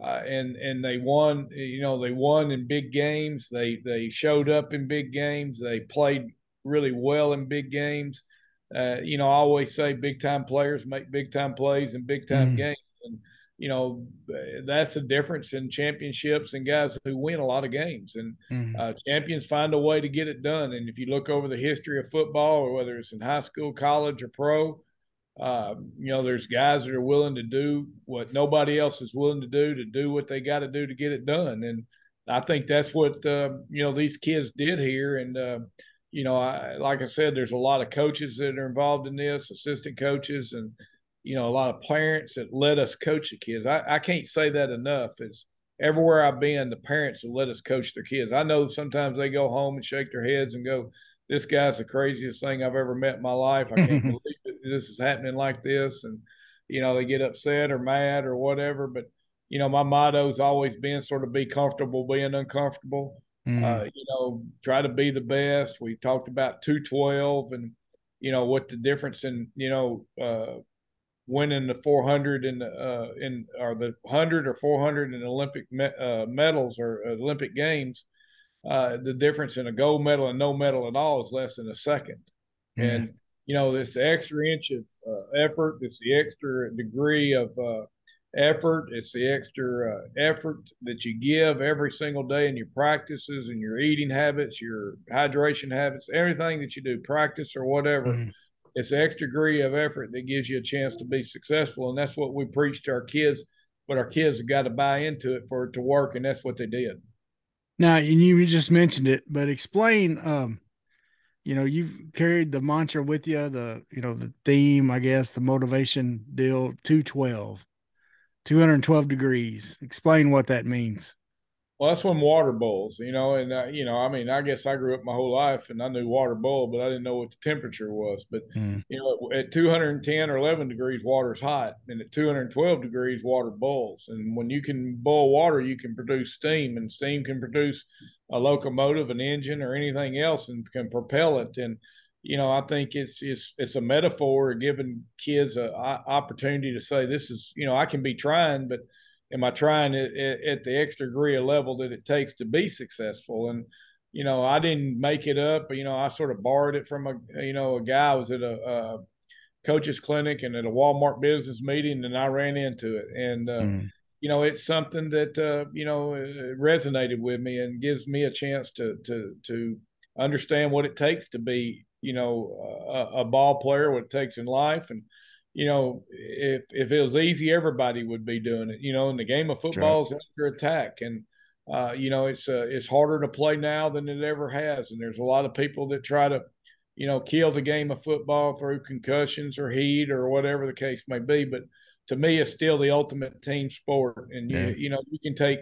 Uh, and and they won. You know, they won in big games. They they showed up in big games. They played really well in big games. Uh, you know, I always say big time players make big time plays in big time mm. games, and you know that's the difference in championships and guys who win a lot of games. And mm. uh, champions find a way to get it done. And if you look over the history of football, or whether it's in high school, college, or pro, uh, you know, there's guys that are willing to do what nobody else is willing to do to do what they got to do to get it done. And I think that's what uh, you know these kids did here. And uh, you know, I, like I said, there's a lot of coaches that are involved in this, assistant coaches, and you know, a lot of parents that let us coach the kids. I, I can't say that enough. It's everywhere I've been, the parents have let us coach their kids. I know sometimes they go home and shake their heads and go, "This guy's the craziest thing I've ever met in my life. I can't [laughs] believe this is happening like this and you know they get upset or mad or whatever but you know my motto's always been sort of be comfortable being uncomfortable mm. uh, you know try to be the best we talked about 212 and you know what the difference in you know uh, winning the 400 in the uh, in or the 100 or 400 in Olympic me- uh, medals or Olympic games uh, the difference in a gold medal and no medal at all is less than a second mm. and you know, this extra inch of uh, effort, it's the extra degree of uh, effort, it's the extra uh, effort that you give every single day in your practices and your eating habits, your hydration habits, everything that you do, practice or whatever. Mm-hmm. It's the extra degree of effort that gives you a chance to be successful. And that's what we preach to our kids, but our kids have got to buy into it for it to work. And that's what they did. Now, and you just mentioned it, but explain um, you know you've carried the mantra with you the you know the theme i guess the motivation deal 212 212 degrees explain what that means well, that's when water boils, you know, and uh, you know, I mean, I guess I grew up my whole life and I knew water boiled, but I didn't know what the temperature was. But mm. you know, at 210 or 11 degrees, water's hot, and at 212 degrees, water boils. And when you can boil water, you can produce steam, and steam can produce a locomotive, an engine, or anything else, and can propel it. And you know, I think it's it's it's a metaphor giving kids a, a opportunity to say, this is, you know, I can be trying, but am I trying it at the extra degree of level that it takes to be successful? And you know, I didn't make it up. You know, I sort of borrowed it from a you know a guy I was at a, a coach's clinic and at a Walmart business meeting, and I ran into it. And uh, mm. you know, it's something that uh, you know resonated with me and gives me a chance to to to understand what it takes to be, you know, a, a ball player, what it takes in life, and you know, if if it was easy, everybody would be doing it. You know, and the game of football is under attack, and uh, you know, it's uh, it's harder to play now than it ever has, and there's a lot of people that try to, you know, kill the game of football through concussions or heat or whatever the case may be. But to me, it's still the ultimate team sport, and you you know, you can take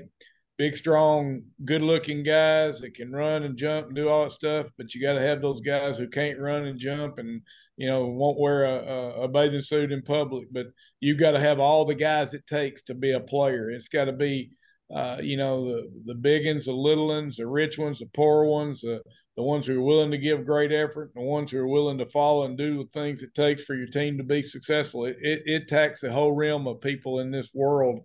big, strong, good-looking guys that can run and jump and do all that stuff, but you got to have those guys who can't run and jump and you know won't wear a, a, bathing suit in public. But you've got to have all the guys it takes to be a player. It's got to be uh, you know, the the big ones, the little ones, the rich ones, the poor ones, the the ones who are willing to give great effort, the ones who are willing to follow and do the things it takes for your team to be successful. It it, it attacks the whole realm of people in this world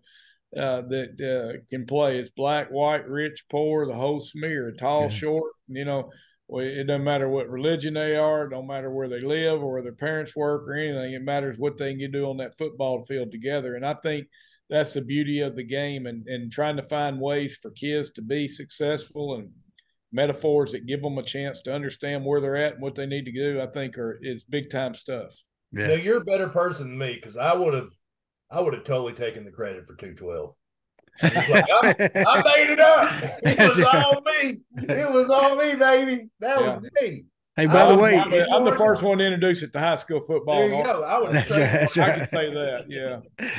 uh, that uh, can play. It's black, white, rich, poor, the whole smear, tall, yeah. short. You know, it doesn't matter what religion they are, it don't matter where they live or where their parents work or anything. It matters what they can do on that football field together. And I think that's the beauty of the game and, and trying to find ways for kids to be successful and metaphors that give them a chance to understand where they're at and what they need to do, I think are is big time stuff. Yeah. you're a better person than me because I would have I would have totally taken the credit for 212. Like, I, I, [laughs] made it up. It was all me. It was all me, baby. That yeah. was me. Hey, by the way, I'm the, I'm the, first one to introduce it to high school football. There you go. I would. That's right, that's right. I can say that. [laughs] Yeah.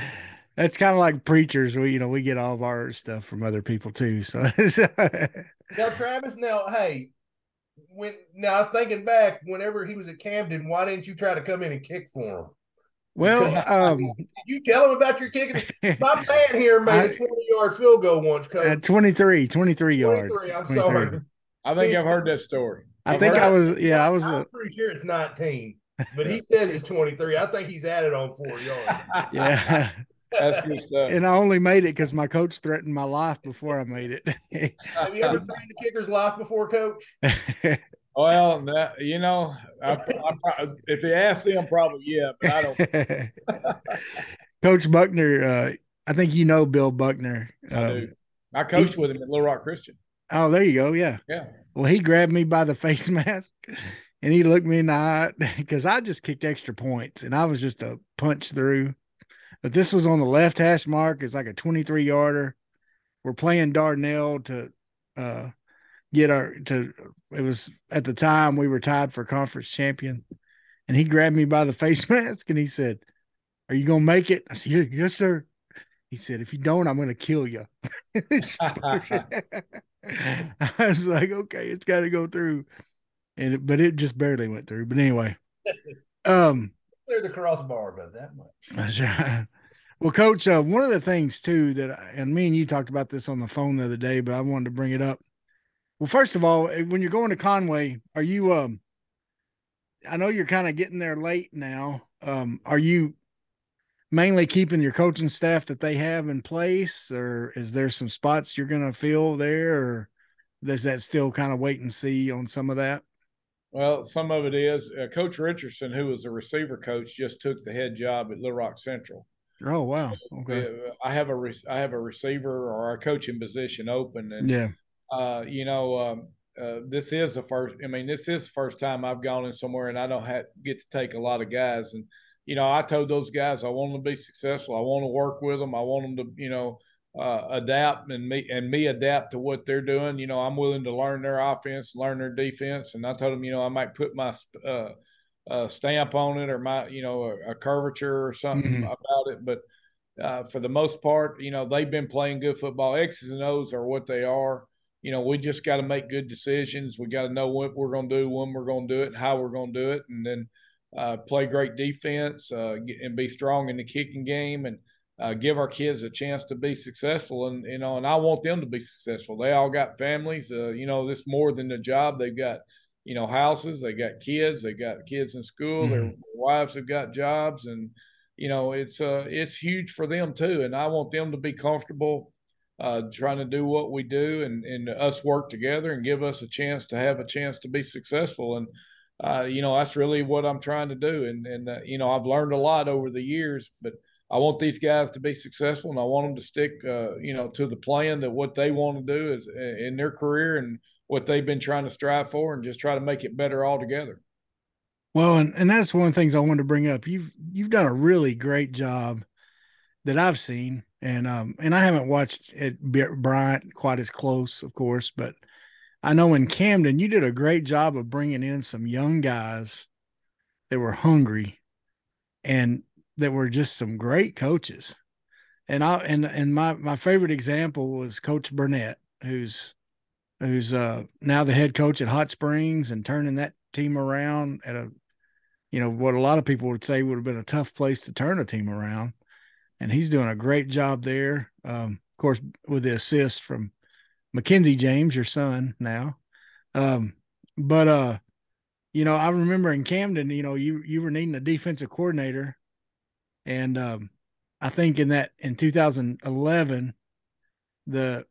That's kind of like preachers. We, you know, we get all of our stuff from other people too. So now, Travis. Now, hey, when now I was thinking back, whenever he was at Camden, why didn't you try to come in and kick for him? Well, um, you tell him about your kicking. My [laughs] man here made I, a 20 yard field goal once. Coach. At 23, 23 yards. 23, I'm 23. sorry. I think See, I've heard that story. I I've think I was, yeah, I was. I'm a, pretty sure it's 19, but he [laughs] says it's 23. I think he's added on four yards. [laughs] Yeah. That's good stuff. And I only made it because my coach threatened my life before I made it. Have you ever threatened a kicker's life before, coach? Well, you know, I, I, if you ask him, probably yeah, but I don't. [laughs] coach Buckner, uh, I think you know Bill Buckner. Um, I, I coached he, with him at Little Rock Christian. Oh, there you go. Yeah. Yeah. Well, he grabbed me by the face [laughs] mask and he looked me in the eye [laughs] because I just kicked extra points and I was just a punch through. But this was on the left hash mark. It's like a 23 yarder. We're playing Dardanelle to uh, get our to it was at the time we were tied for conference champion. And he grabbed me by the face [laughs] mask and he said, Are you gonna make it? I said, yeah, Yes, sir. He said, If you don't, I'm gonna kill you. [laughs] I was like, Okay, it's gotta go through. And it, but it just barely went through. But anyway. [laughs] Um clear the crossbar about that much. That's right. Well, Coach, uh, one of the things too that, and me and you talked about this on the phone the other day, but I wanted to bring it up. Well, first of all, eh, when you're going to Conway, are you? Um, I know you're kind of getting there late now. Um, are you mainly keeping your coaching staff that they have in place, or is there some spots you're going to fill there, or does that still kind of wait and see on some of that? Well, some of it is. Uh, coach Richardson, who was a receiver coach, just took the head job at Little Rock Central. Oh wow! Okay. I have a re- I have a receiver or a coaching position open, and yeah, uh, you know, um, uh, this is the first. I mean, this is the first time I've gone in somewhere, and I don't have, get to take a lot of guys. And you know, I told those guys I want them to be successful. I want to work with them. I want them to, you know, uh, adapt and me and me adapt to what they're doing. You know, I'm willing to learn their offense, learn their defense, and I told them, you know, I might put my uh, uh, stamp on it or my, you know, a, a curvature or something mm-hmm. about it. But uh, for the most part, you know, they've been playing good football. X's and O's are what they are. You know, we just got to make good decisions. We got to know what we're going to do, when we're going to do it, and how we're going to do it, and then uh, play great defense uh, and be strong in the kicking game and uh, give our kids a chance to be successful. And you know, and I want them to be successful. They all got families. Uh, you know, this more than a job. They've got you know houses. They got kids. They got kids in school. Mm-hmm. Their wives have got jobs, and you know, it's uh, it's huge for them too. And I want them to be comfortable. Uh, trying to do what we do and, and us work together and give us a chance to have a chance to be successful. And, uh, you know, that's really what I'm trying to do. And, and uh, you know, I've learned a lot over the years, but I want these guys to be successful, and I want them to stick, uh, you know, to the plan that what they want to do is in their career and what they've been trying to strive for, and just try to make it better all together. Well, and, and that's one of the things I wanted to bring up. You've you've done a really great job that I've seen, and um and I haven't watched it Bryant quite as close, of course, but I know in Camden you did a great job of bringing in some young guys that were hungry and that were just some great coaches. And I and and my my favorite example was Coach Burnett, who's who's uh now the head coach at Hot Springs and turning that team around at a you know what a lot of people would say would have been a tough place to turn a team around and he's doing a great job there. Um, of course with the assist from mackenzie james your son now. Um, but uh you know i remember in camden you know you you were needing a defensive coordinator. And um, i think in that in 2011 the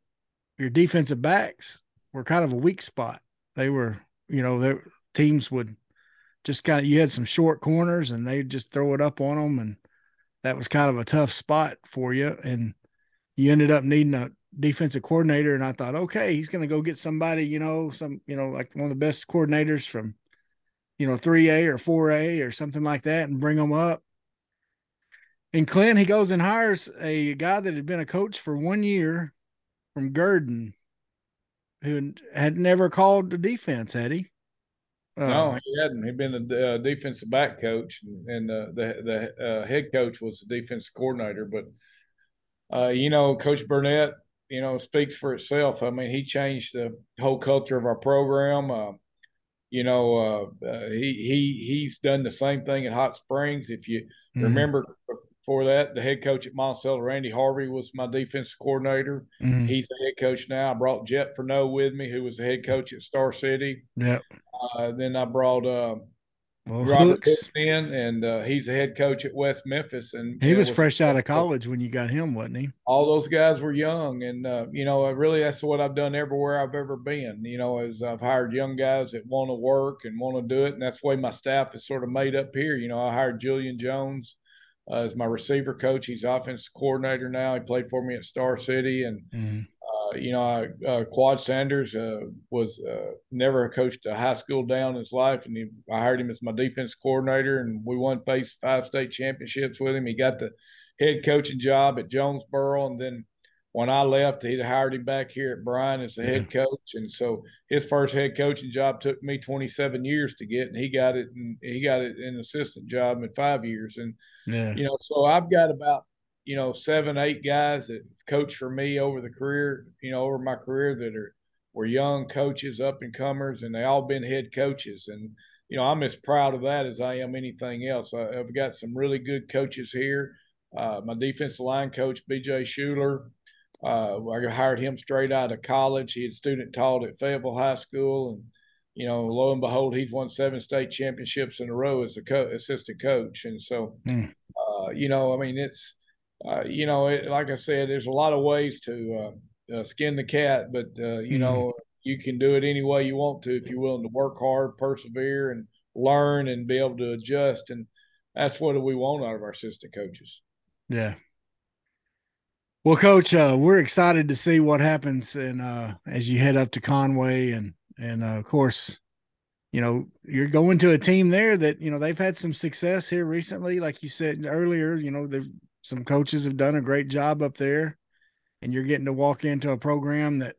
your defensive backs were kind of a weak spot. They were you know their teams would just kind of you had some short corners and they just throw it up on them and that was kind of a tough spot for you. And you ended up needing a defensive coordinator. And I thought okay he's going to go get somebody you know some you know like one of the best coordinators from you know 3A or 4A or something like that and bring them up. And Clint he goes and hires a guy that had been a coach for 1 year from Gurdon who had never called the defense had he uh, no, he hadn't. He'd been a uh, defensive back coach, and uh, the the uh, head coach was the defensive coordinator. But uh, you know, Coach Burnett, you know, speaks for itself. I mean, he changed the whole culture of our program. Uh, you know, he he he's done the same thing at Hot Springs. If you mm-hmm. remember before that, the head coach at Monticello, Randy Harvey, was my defensive coordinator. Mm-hmm. He's the head coach now. I brought Jet Furneaux with me, who was the head coach at Star City. Yeah. Uh, then I brought uh, well, Robert Hooks. in, and uh, he's the head coach at West Memphis. And he was, was fresh out of college when you got him, wasn't he? All those guys were young, and uh, you know, really, that's what I've done everywhere I've ever been. You know, as I've hired young guys that want to work and want to do it, and that's the way my staff is sort of made up here. You know, I hired Julian Jones. Uh, as my receiver coach, he's offense coordinator now. He played for me at Star City, and mm-hmm you know, I, uh, Quad Sanders uh, was uh, never coached a high school down in his life, and he, I hired him as my defense coordinator, and we won face five state championships with him. He got the head coaching job at Jonesboro, and then when I left, he hired him back here at Bryant as the yeah. head coach, and so his first head coaching job took me 27 years to get, and he got it, and he got it an assistant job in five years, and yeah. you know, so I've got about you know, seven, eight guys that coach for me over the career, you know, over my career that are were young coaches, up and comers, and they all been head coaches. And you know, I'm as proud of that as I am anything else. I, have got some really good coaches here. Uh, my defensive line coach, B.J. Schuler, uh, I hired him straight out of college. He had student taught at Fayetteville High School, and you know, lo and behold, he's won seven state championships in a row as a co- assistant coach. And so, mm. uh, you know, I mean, it's uh, you know, it, like I said, there's a lot of ways to uh, uh, skin the cat, but uh, you mm-hmm. know, you can do it any way you want to if you're willing to work hard, persevere, and learn, and be able to adjust. And that's what we want out of our assistant coaches. Yeah. Well, Coach, uh, we're excited to see what happens, and as you head up to Conway, and and of course, you know, you're going to a team there that you know they've had some success here recently, like you said earlier. You know, they've some coaches have done a great job up there and you're getting to walk into a program that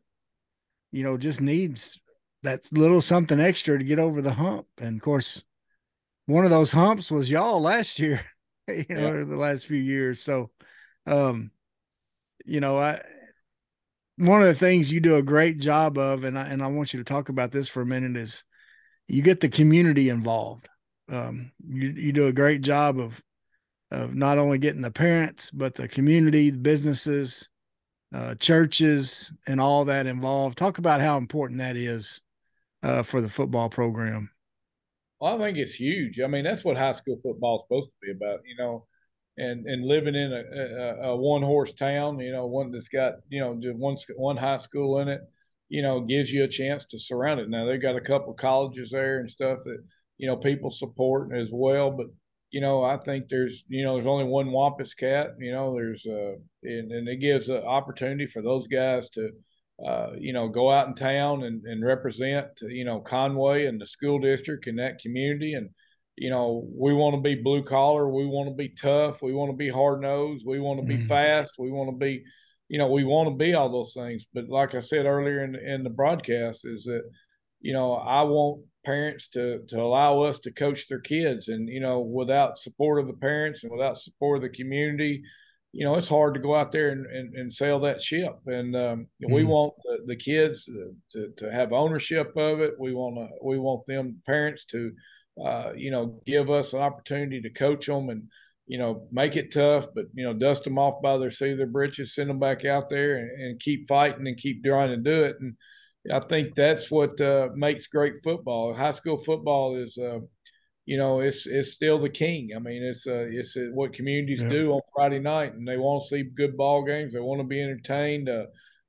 you know just needs that little something extra to get over the hump. And of course one of those humps was y'all last year [laughs] you know yeah. the last few years. So um you know i one of the things you do a great job of and i and i want you to talk about this for a minute is you get the community involved. Um you you do a great job of of not only getting the parents but the community, the businesses, uh, churches, and all that involved. Talk about how important that is uh, for the football program. Well, I think it's huge. I mean, that's what high school football is supposed to be about, you know. And and living in a, a, a one horse town, you know, one that's got you know just one one high school in it, you know, gives you a chance to surround it. Now they've got a couple colleges there and stuff that you know people support as well, but you know, I think there's, you know, there's only one Wampus cat. You know, there's, uh, and, and it gives an opportunity for those guys to, uh, you know, go out in town and, and represent, you know, Conway and the school district and that community. And, you know, we want to be blue collar. We want to be tough. We want to be hard nosed. We want to be mm-hmm. fast. We want to be, you know, we want to be all those things. But like I said earlier in, in the broadcast, is that, you know, I want parents to to allow us to coach their kids, and you know, without support of the parents and without support of the community, you know, it's hard to go out there and, and, and sail that ship. And um, mm-hmm. we want the, the kids to, to have ownership of it. We want to we want them parents to, uh, you know, give us an opportunity to coach them and you know, make it tough, but you know, dust them off by their seat of their britches, send them back out there, and, and, keep fighting and keep trying to do it. And I think that's what uh, makes great football. High school football is, uh, you know, it's it's still the king. I mean, it's uh, it's uh, what communities yeah. do on Friday night, and they want to see good ball games. They want to be entertained. Uh,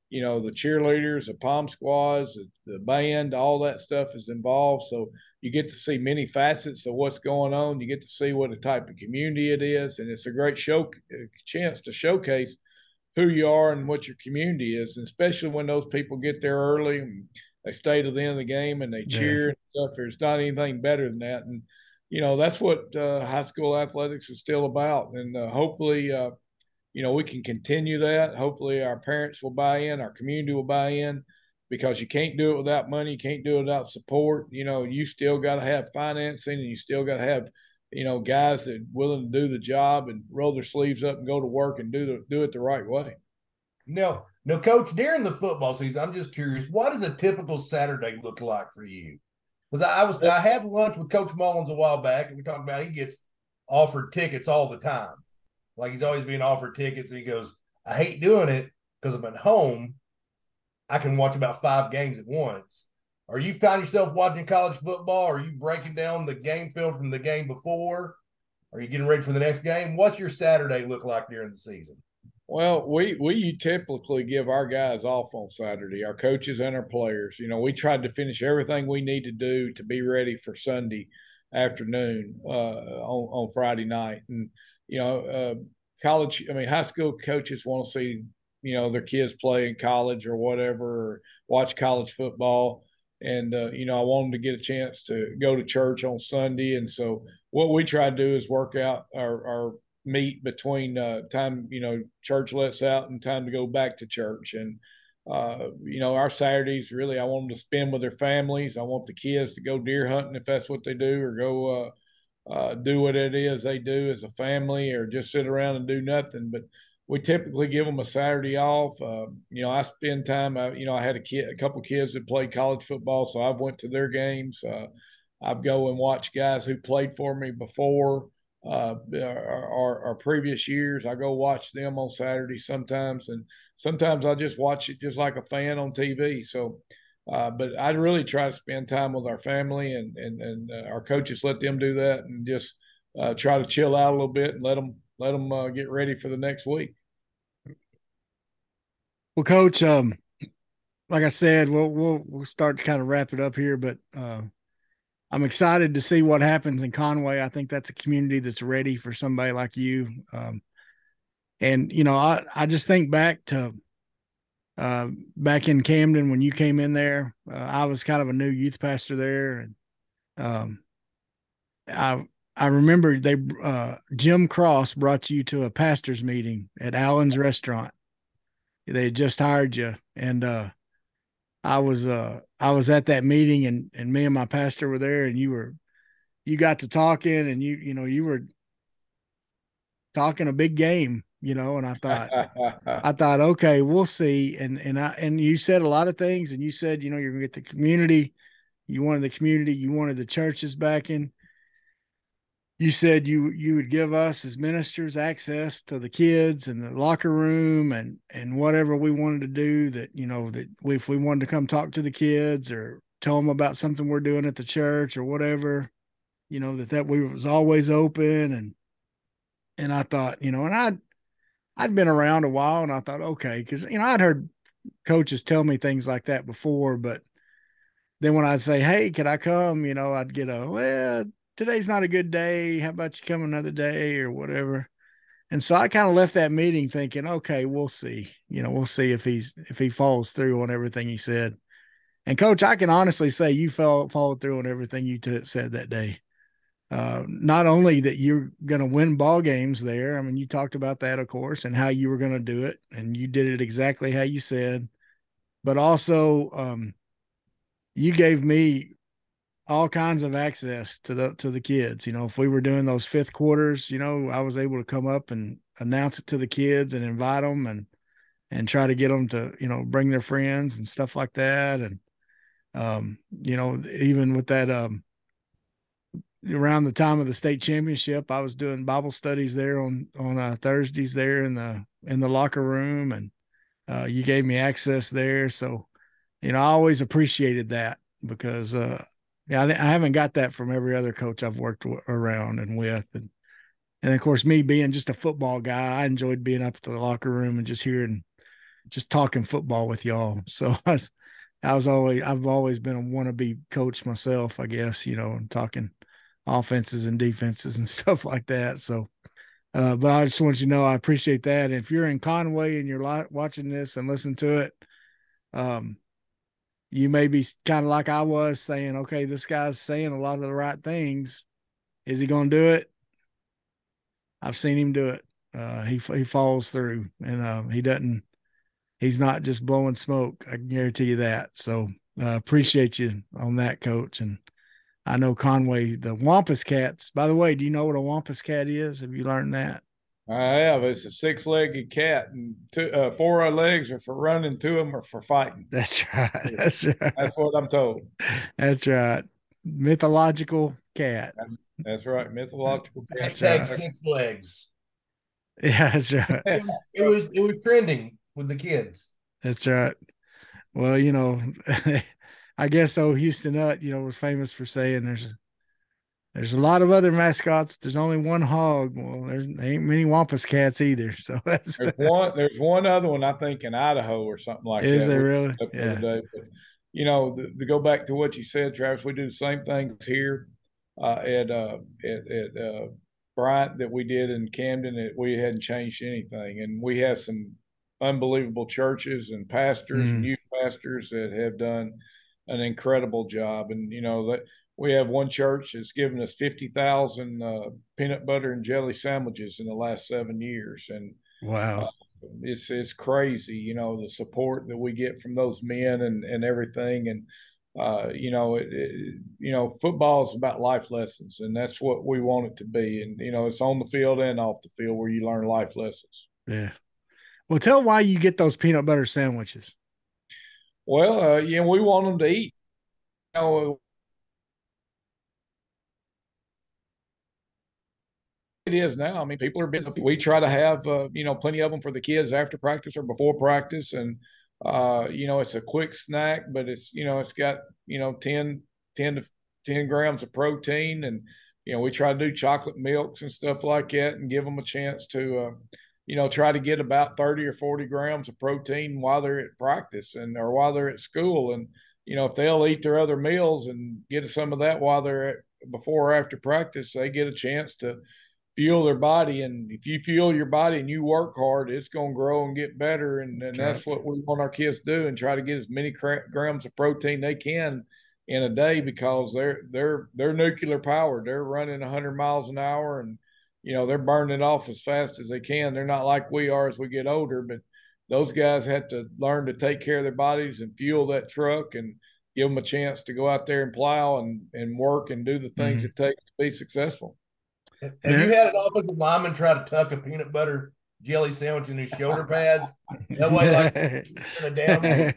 you know, the cheerleaders, the pom squads, the, the band, all that stuff is involved. So you get to see many facets of what's going on. You get to see what a type of community it is, and it's a great show uh, chance to showcase who you are and what your community is, and especially when those people get there early and they stay to the end of the game and they cheer yeah. and stuff. There's not anything better than that, and you know that's what uh, high school athletics is still about. And uh, hopefully, uh, you know, we can continue that. Hopefully, our parents will buy in, our community will buy in, because you can't do it without money, you can't do it without support. You know, you still got to have financing, and you still got to have you know, guys that willing to do the job and roll their sleeves up and go to work and do the do it the right way. No, no, coach, during the football season, I'm just curious, what does a typical Saturday look like for you? Because I was I had lunch with Coach Mullins a while back, and we talked about he gets offered tickets all the time. Like he's always being offered tickets, and he goes, I hate doing it because I'm at home. I can watch about five games at once. Are you find yourself watching college football? Are you breaking down the game film from the game before? Are you getting ready for the next game? What's your Saturday look like during the season? Well, we we typically give our guys off on Saturday, our coaches and our players. You know, we tried to finish everything we need to do to be ready for Sunday afternoon uh, on on Friday night. And you know, uh, college, I mean, high school coaches want to see you know their kids play in college or whatever, or watch college football and uh, you know I wanted to get a chance to go to church on Sunday, and so what we try to do is work out our, our meet between uh, time you know church lets out and time to go back to church, and uh, you know our Saturdays really I want them to spend with their families. I want the kids to go deer hunting if that's what they do, or go uh, uh, do what it is they do as a family, or just sit around and do nothing, but we typically give them a Saturday off. Uh, you know, I spend time. I, you know, I had a kid, a couple kids that played college football, so I've went to their games. Uh, I've go and watched guys who played for me before uh, our, our, previous years. I go watch them on Saturday sometimes, and sometimes I just watch it just like a fan on TV. So, uh, but I really try to spend time with our family and and and uh, our coaches let them do that, and just uh, try to chill out a little bit and let them let them uh, get ready for the next week. Well, Coach, um, like I said, we'll we'll we'll start to kind of wrap it up here, but uh, I'm excited to see what happens in Conway. I think that's a community that's ready for somebody like you. Um, and you know, I I just think back to uh, back in Camden when you came in there. Uh, I was kind of a new youth pastor there, and um, I I remember they uh, Jim Cross brought you to a pastors meeting at Allen's restaurant they had just hired you. And uh I was uh I was at that meeting and and me and my pastor were there and you were you got to talking and you you know you were talking a big game you know and I thought [laughs] I thought okay we'll see. And and I and you said a lot of things and you said you know you're gonna get the community. You wanted the community. You wanted the churches backing you said you you would give us as ministers access to the kids and the locker room and and whatever we wanted to do that you know that we, if we wanted to come talk to the kids or tell them about something we're doing at the church or whatever you know that that we was always open and and I thought you know and I'd I'd been around a while and I thought okay because you know I'd heard coaches tell me things like that before but then when I'd say hey can I come? you know I'd get a well today's not a good day. How about you come another day or whatever? And so I kind of left that meeting thinking, okay, we'll see. You know, we'll see if he's if he follows through on everything he said. And coach, I can honestly say you fell followed through on everything you t- said that day. Uh, not only that you're going to win ball games there. I mean, you talked about that, of course, and how you were going to do it, and you did it exactly how you said. But also, um, you gave me all kinds of access to the to the kids. You know, if we were doing those fifth quarters, you know, I was able to come up and announce it to the kids and invite them and and try to get them to you know bring their friends and stuff like that. And um, you know, even with that um around the time of the state championship, I was doing Bible studies there on on uh, Thursdays there in the in the locker room, and uh, you gave me access there. So, you know, I always appreciated that because uh, yeah, I, haven't got that from every other coach I've worked w- around and with, and and of course me being just a football guy, I enjoyed being up at the locker room and just hearing, just talking football with y'all. [laughs] So I was, I was always I've always been a wannabe coach myself, I guess, you know, and talking offenses and defenses and [laughs] stuff like that. So, uh, but I just want you to know I appreciate that. And if you're in Conway and you're watching this and listen to it, um, you may be kind of like I was saying, okay, this guy's saying a lot of the right things. Is he going to do it? I've seen him do it. Uh, he he falls through, and uh, he doesn't. He's not just blowing smoke. I can guarantee you that. So uh, appreciate you on that, coach, and I know Conway, the Wampus cats. By the way, do you know what a Wampus cat is? Have you learned that? I have. It's a six-legged cat, and two, uh, four legs are for running, two of them are for fighting. That's right. [laughs] That's right. That's what I'm told. That's right. Mythological cat. That's right. Mythological cat. Hashtag right. six legs. [laughs] Yeah, that's right. [laughs] it was it was trending with the kids. That's right. Well, you know, I guess so. Houston Nutt, you know, was famous for saying there's there's a lot of other mascots. There's only one hog. Well, there's there ain't many Wampus cats either. [laughs] So that's there's one. There's one other one I think in Idaho or something like Is that. Is there really? Yeah. But, you know, the, to go back to what you said, Travis, we do the same things here uh, at uh, at, at uh, Bryant that we did in Camden. That we hadn't changed anything, and we have some unbelievable churches and pastors mm. and youth pastors that have done an incredible job. And you know that we have one church that's given us fifty thousand uh, peanut butter and jelly sandwiches in the last seven years, and wow. Uh, it's it's crazy, you know, the support that we get from those men and and everything, and uh, you know, it, it, you know, football is about life lessons, and that's what we want it to be. And you know, it's on the field and off the field where you learn life lessons. Yeah. Well, tell why you get those peanut butter sandwiches. Well, uh, yeah, we want them to eat. You know, it is now. I mean, people are busy. We try to have uh, you know plenty of them for the kids after practice or before practice, and uh, you know it's a quick snack, but it's you know it's got you know 10, 10 to ten grams of protein, and you know we try to do chocolate milks and stuff like that, and give them a chance to uh, you know, try to get about 30 or 40 grams of protein while they're at practice and or while they're at school. And, you know, if they'll eat their other meals and get some of that while they're at before or after practice, they get a chance to fuel their body. And if you fuel your body and you work hard, it's going to grow and get better. And, and that's what we want our kids to do and try to get as many grams of protein they can in a day because they're they're they're nuclear powered. They're running 100 miles an hour and you know, they're burning it off as fast as they can. They're not like we are as we get older, but those guys had to learn to take care of their bodies and fuel that truck and give them a chance to go out there and plow and, and work and do the things mm-hmm. it takes to be successful. Have you had an offensive lineman try to tuck a peanut butter jelly sandwich in his shoulder pads? That way, like [laughs] down.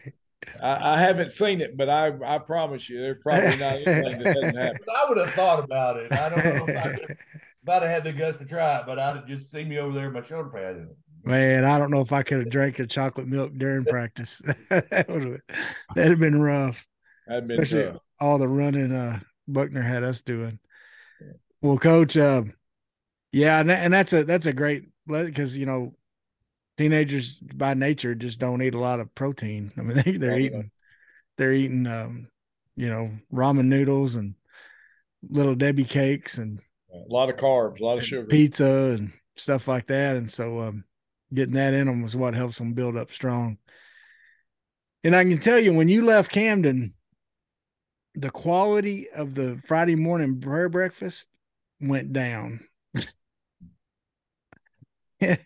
I, I, haven't seen it, but I I promise you, there's probably not anything that doesn't happen. [laughs] I would have thought about it. I don't know if I could have had the guts to try it, but I'd have just see me over there in my shoulder pad. Man, I don't know if I could have drank a chocolate milk during practice. [laughs] that would have that'd have been rough. That'd been Especially tough. all the running uh Buckner had us doing. Well, coach, uh, yeah, and, and that's a that's a great because you know teenagers by nature just don't eat a lot of protein. I mean, [laughs] they, they're eating they're eating um, you know ramen noodles and little Debbie cakes and A lot of carbs, a lot of sugar. pizza and stuff like that. And so um, getting that in them was what helps them build up strong. And I can tell you, when you left Camden, the quality of the Friday morning prayer breakfast went down. [laughs]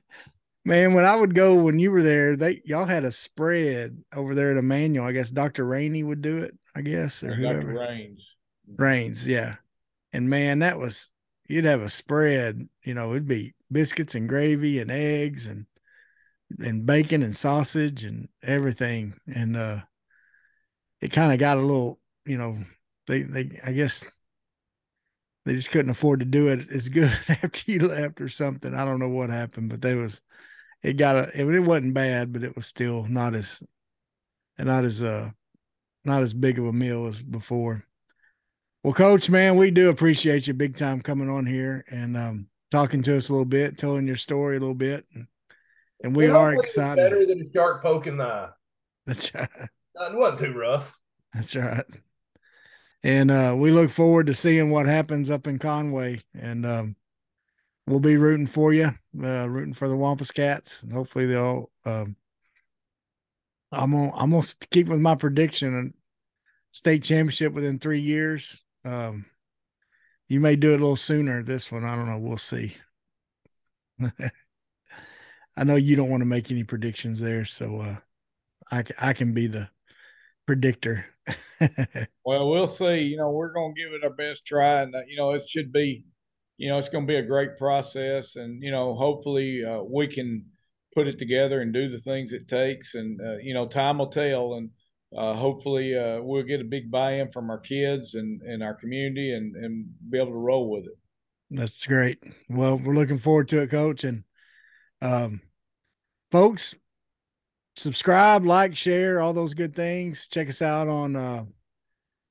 Man, when I would go when you were there, they y'all had a spread over there at Emmanuel. I guess Dr. Rainey would do it, I guess, or Dr. whoever. Rains. Rains, yeah. And man, that was you'd have a spread, you know, it'd be biscuits and gravy and eggs and and bacon and sausage and everything. And uh it kind of got a little, you know, they they I guess they just couldn't afford to do it as good [laughs] after you left or something. I don't know what happened, but they was it got a it, it wasn't bad, but it was still not as and not as uh not as big of a meal as before. Well, coach, man, we do appreciate you big time coming on here and um, talking to us a little bit, telling your story a little bit. And, and we are excited. Better than a shark poking the eye. That's right. It wasn't too rough. That's right. And uh, we look forward to seeing what happens up in Conway. And um, we'll be rooting for you, uh, rooting for the Wampus Cats. And hopefully they'll. Um, I'm gonna I'm gonna keep with my prediction: and state championship within three years. Um, you may do it a little sooner. This one, I don't know. We'll see. [laughs] I know you don't want to make any predictions there, so uh, I I can be the predictor. [laughs] Well, we'll see. You know, we're going to give it our best try, and uh, you know, it should be, you know, it's going to be a great process, and you know, hopefully, uh, we can put it together and do the things it takes, and uh, you know, time will tell, and uh, hopefully, uh, we'll get a big buy-in from our kids and and our community, and and be able to roll with it. That's great. Well, we're looking forward to it, Coach. And um, folks, subscribe, like, share, all those good things. Check us out on uh,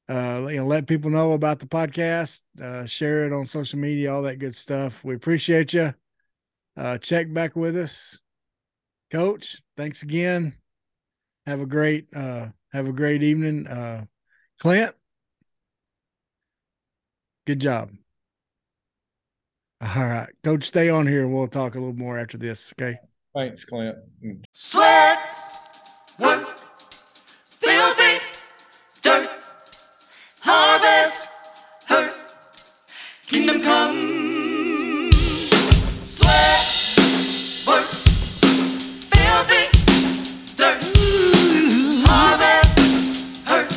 uh, you know, let people know about the podcast. Uh, share it on social media, all that good stuff. We appreciate you. Uh, check back with us, Coach. Thanks again. Have a great uh, have a great evening, uh, Clint. Good job. All right, Coach, stay on here and we'll talk a little more after this. Okay. Thanks, Clint. Sweat, kingdom come. Sweat, work, filthy, dirt, harvest, hurt,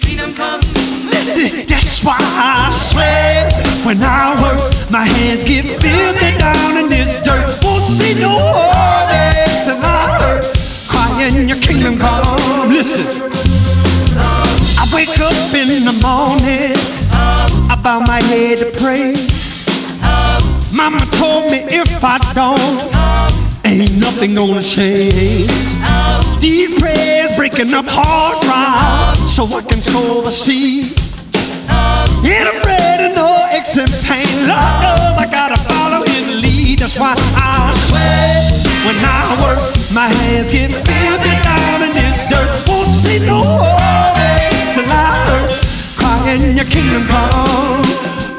kingdom come. Listen, that's why I sweat when I work. My hands get filthy down in this dirt. Won't see no harvest till I hurt. Crying your kingdom come. Listen, I wake up in the morning. I bow my head to pray. Mama told me if I don't, ain't nothing gonna change. These prayers breaking up hard ground so I can sow the seed. Ain't afraid of no aches and pain. Lord knows I gotta follow his lead. That's why I sweat when I work. My hands get filthy down in this dirt. Won't see no harvest in your kingdom come.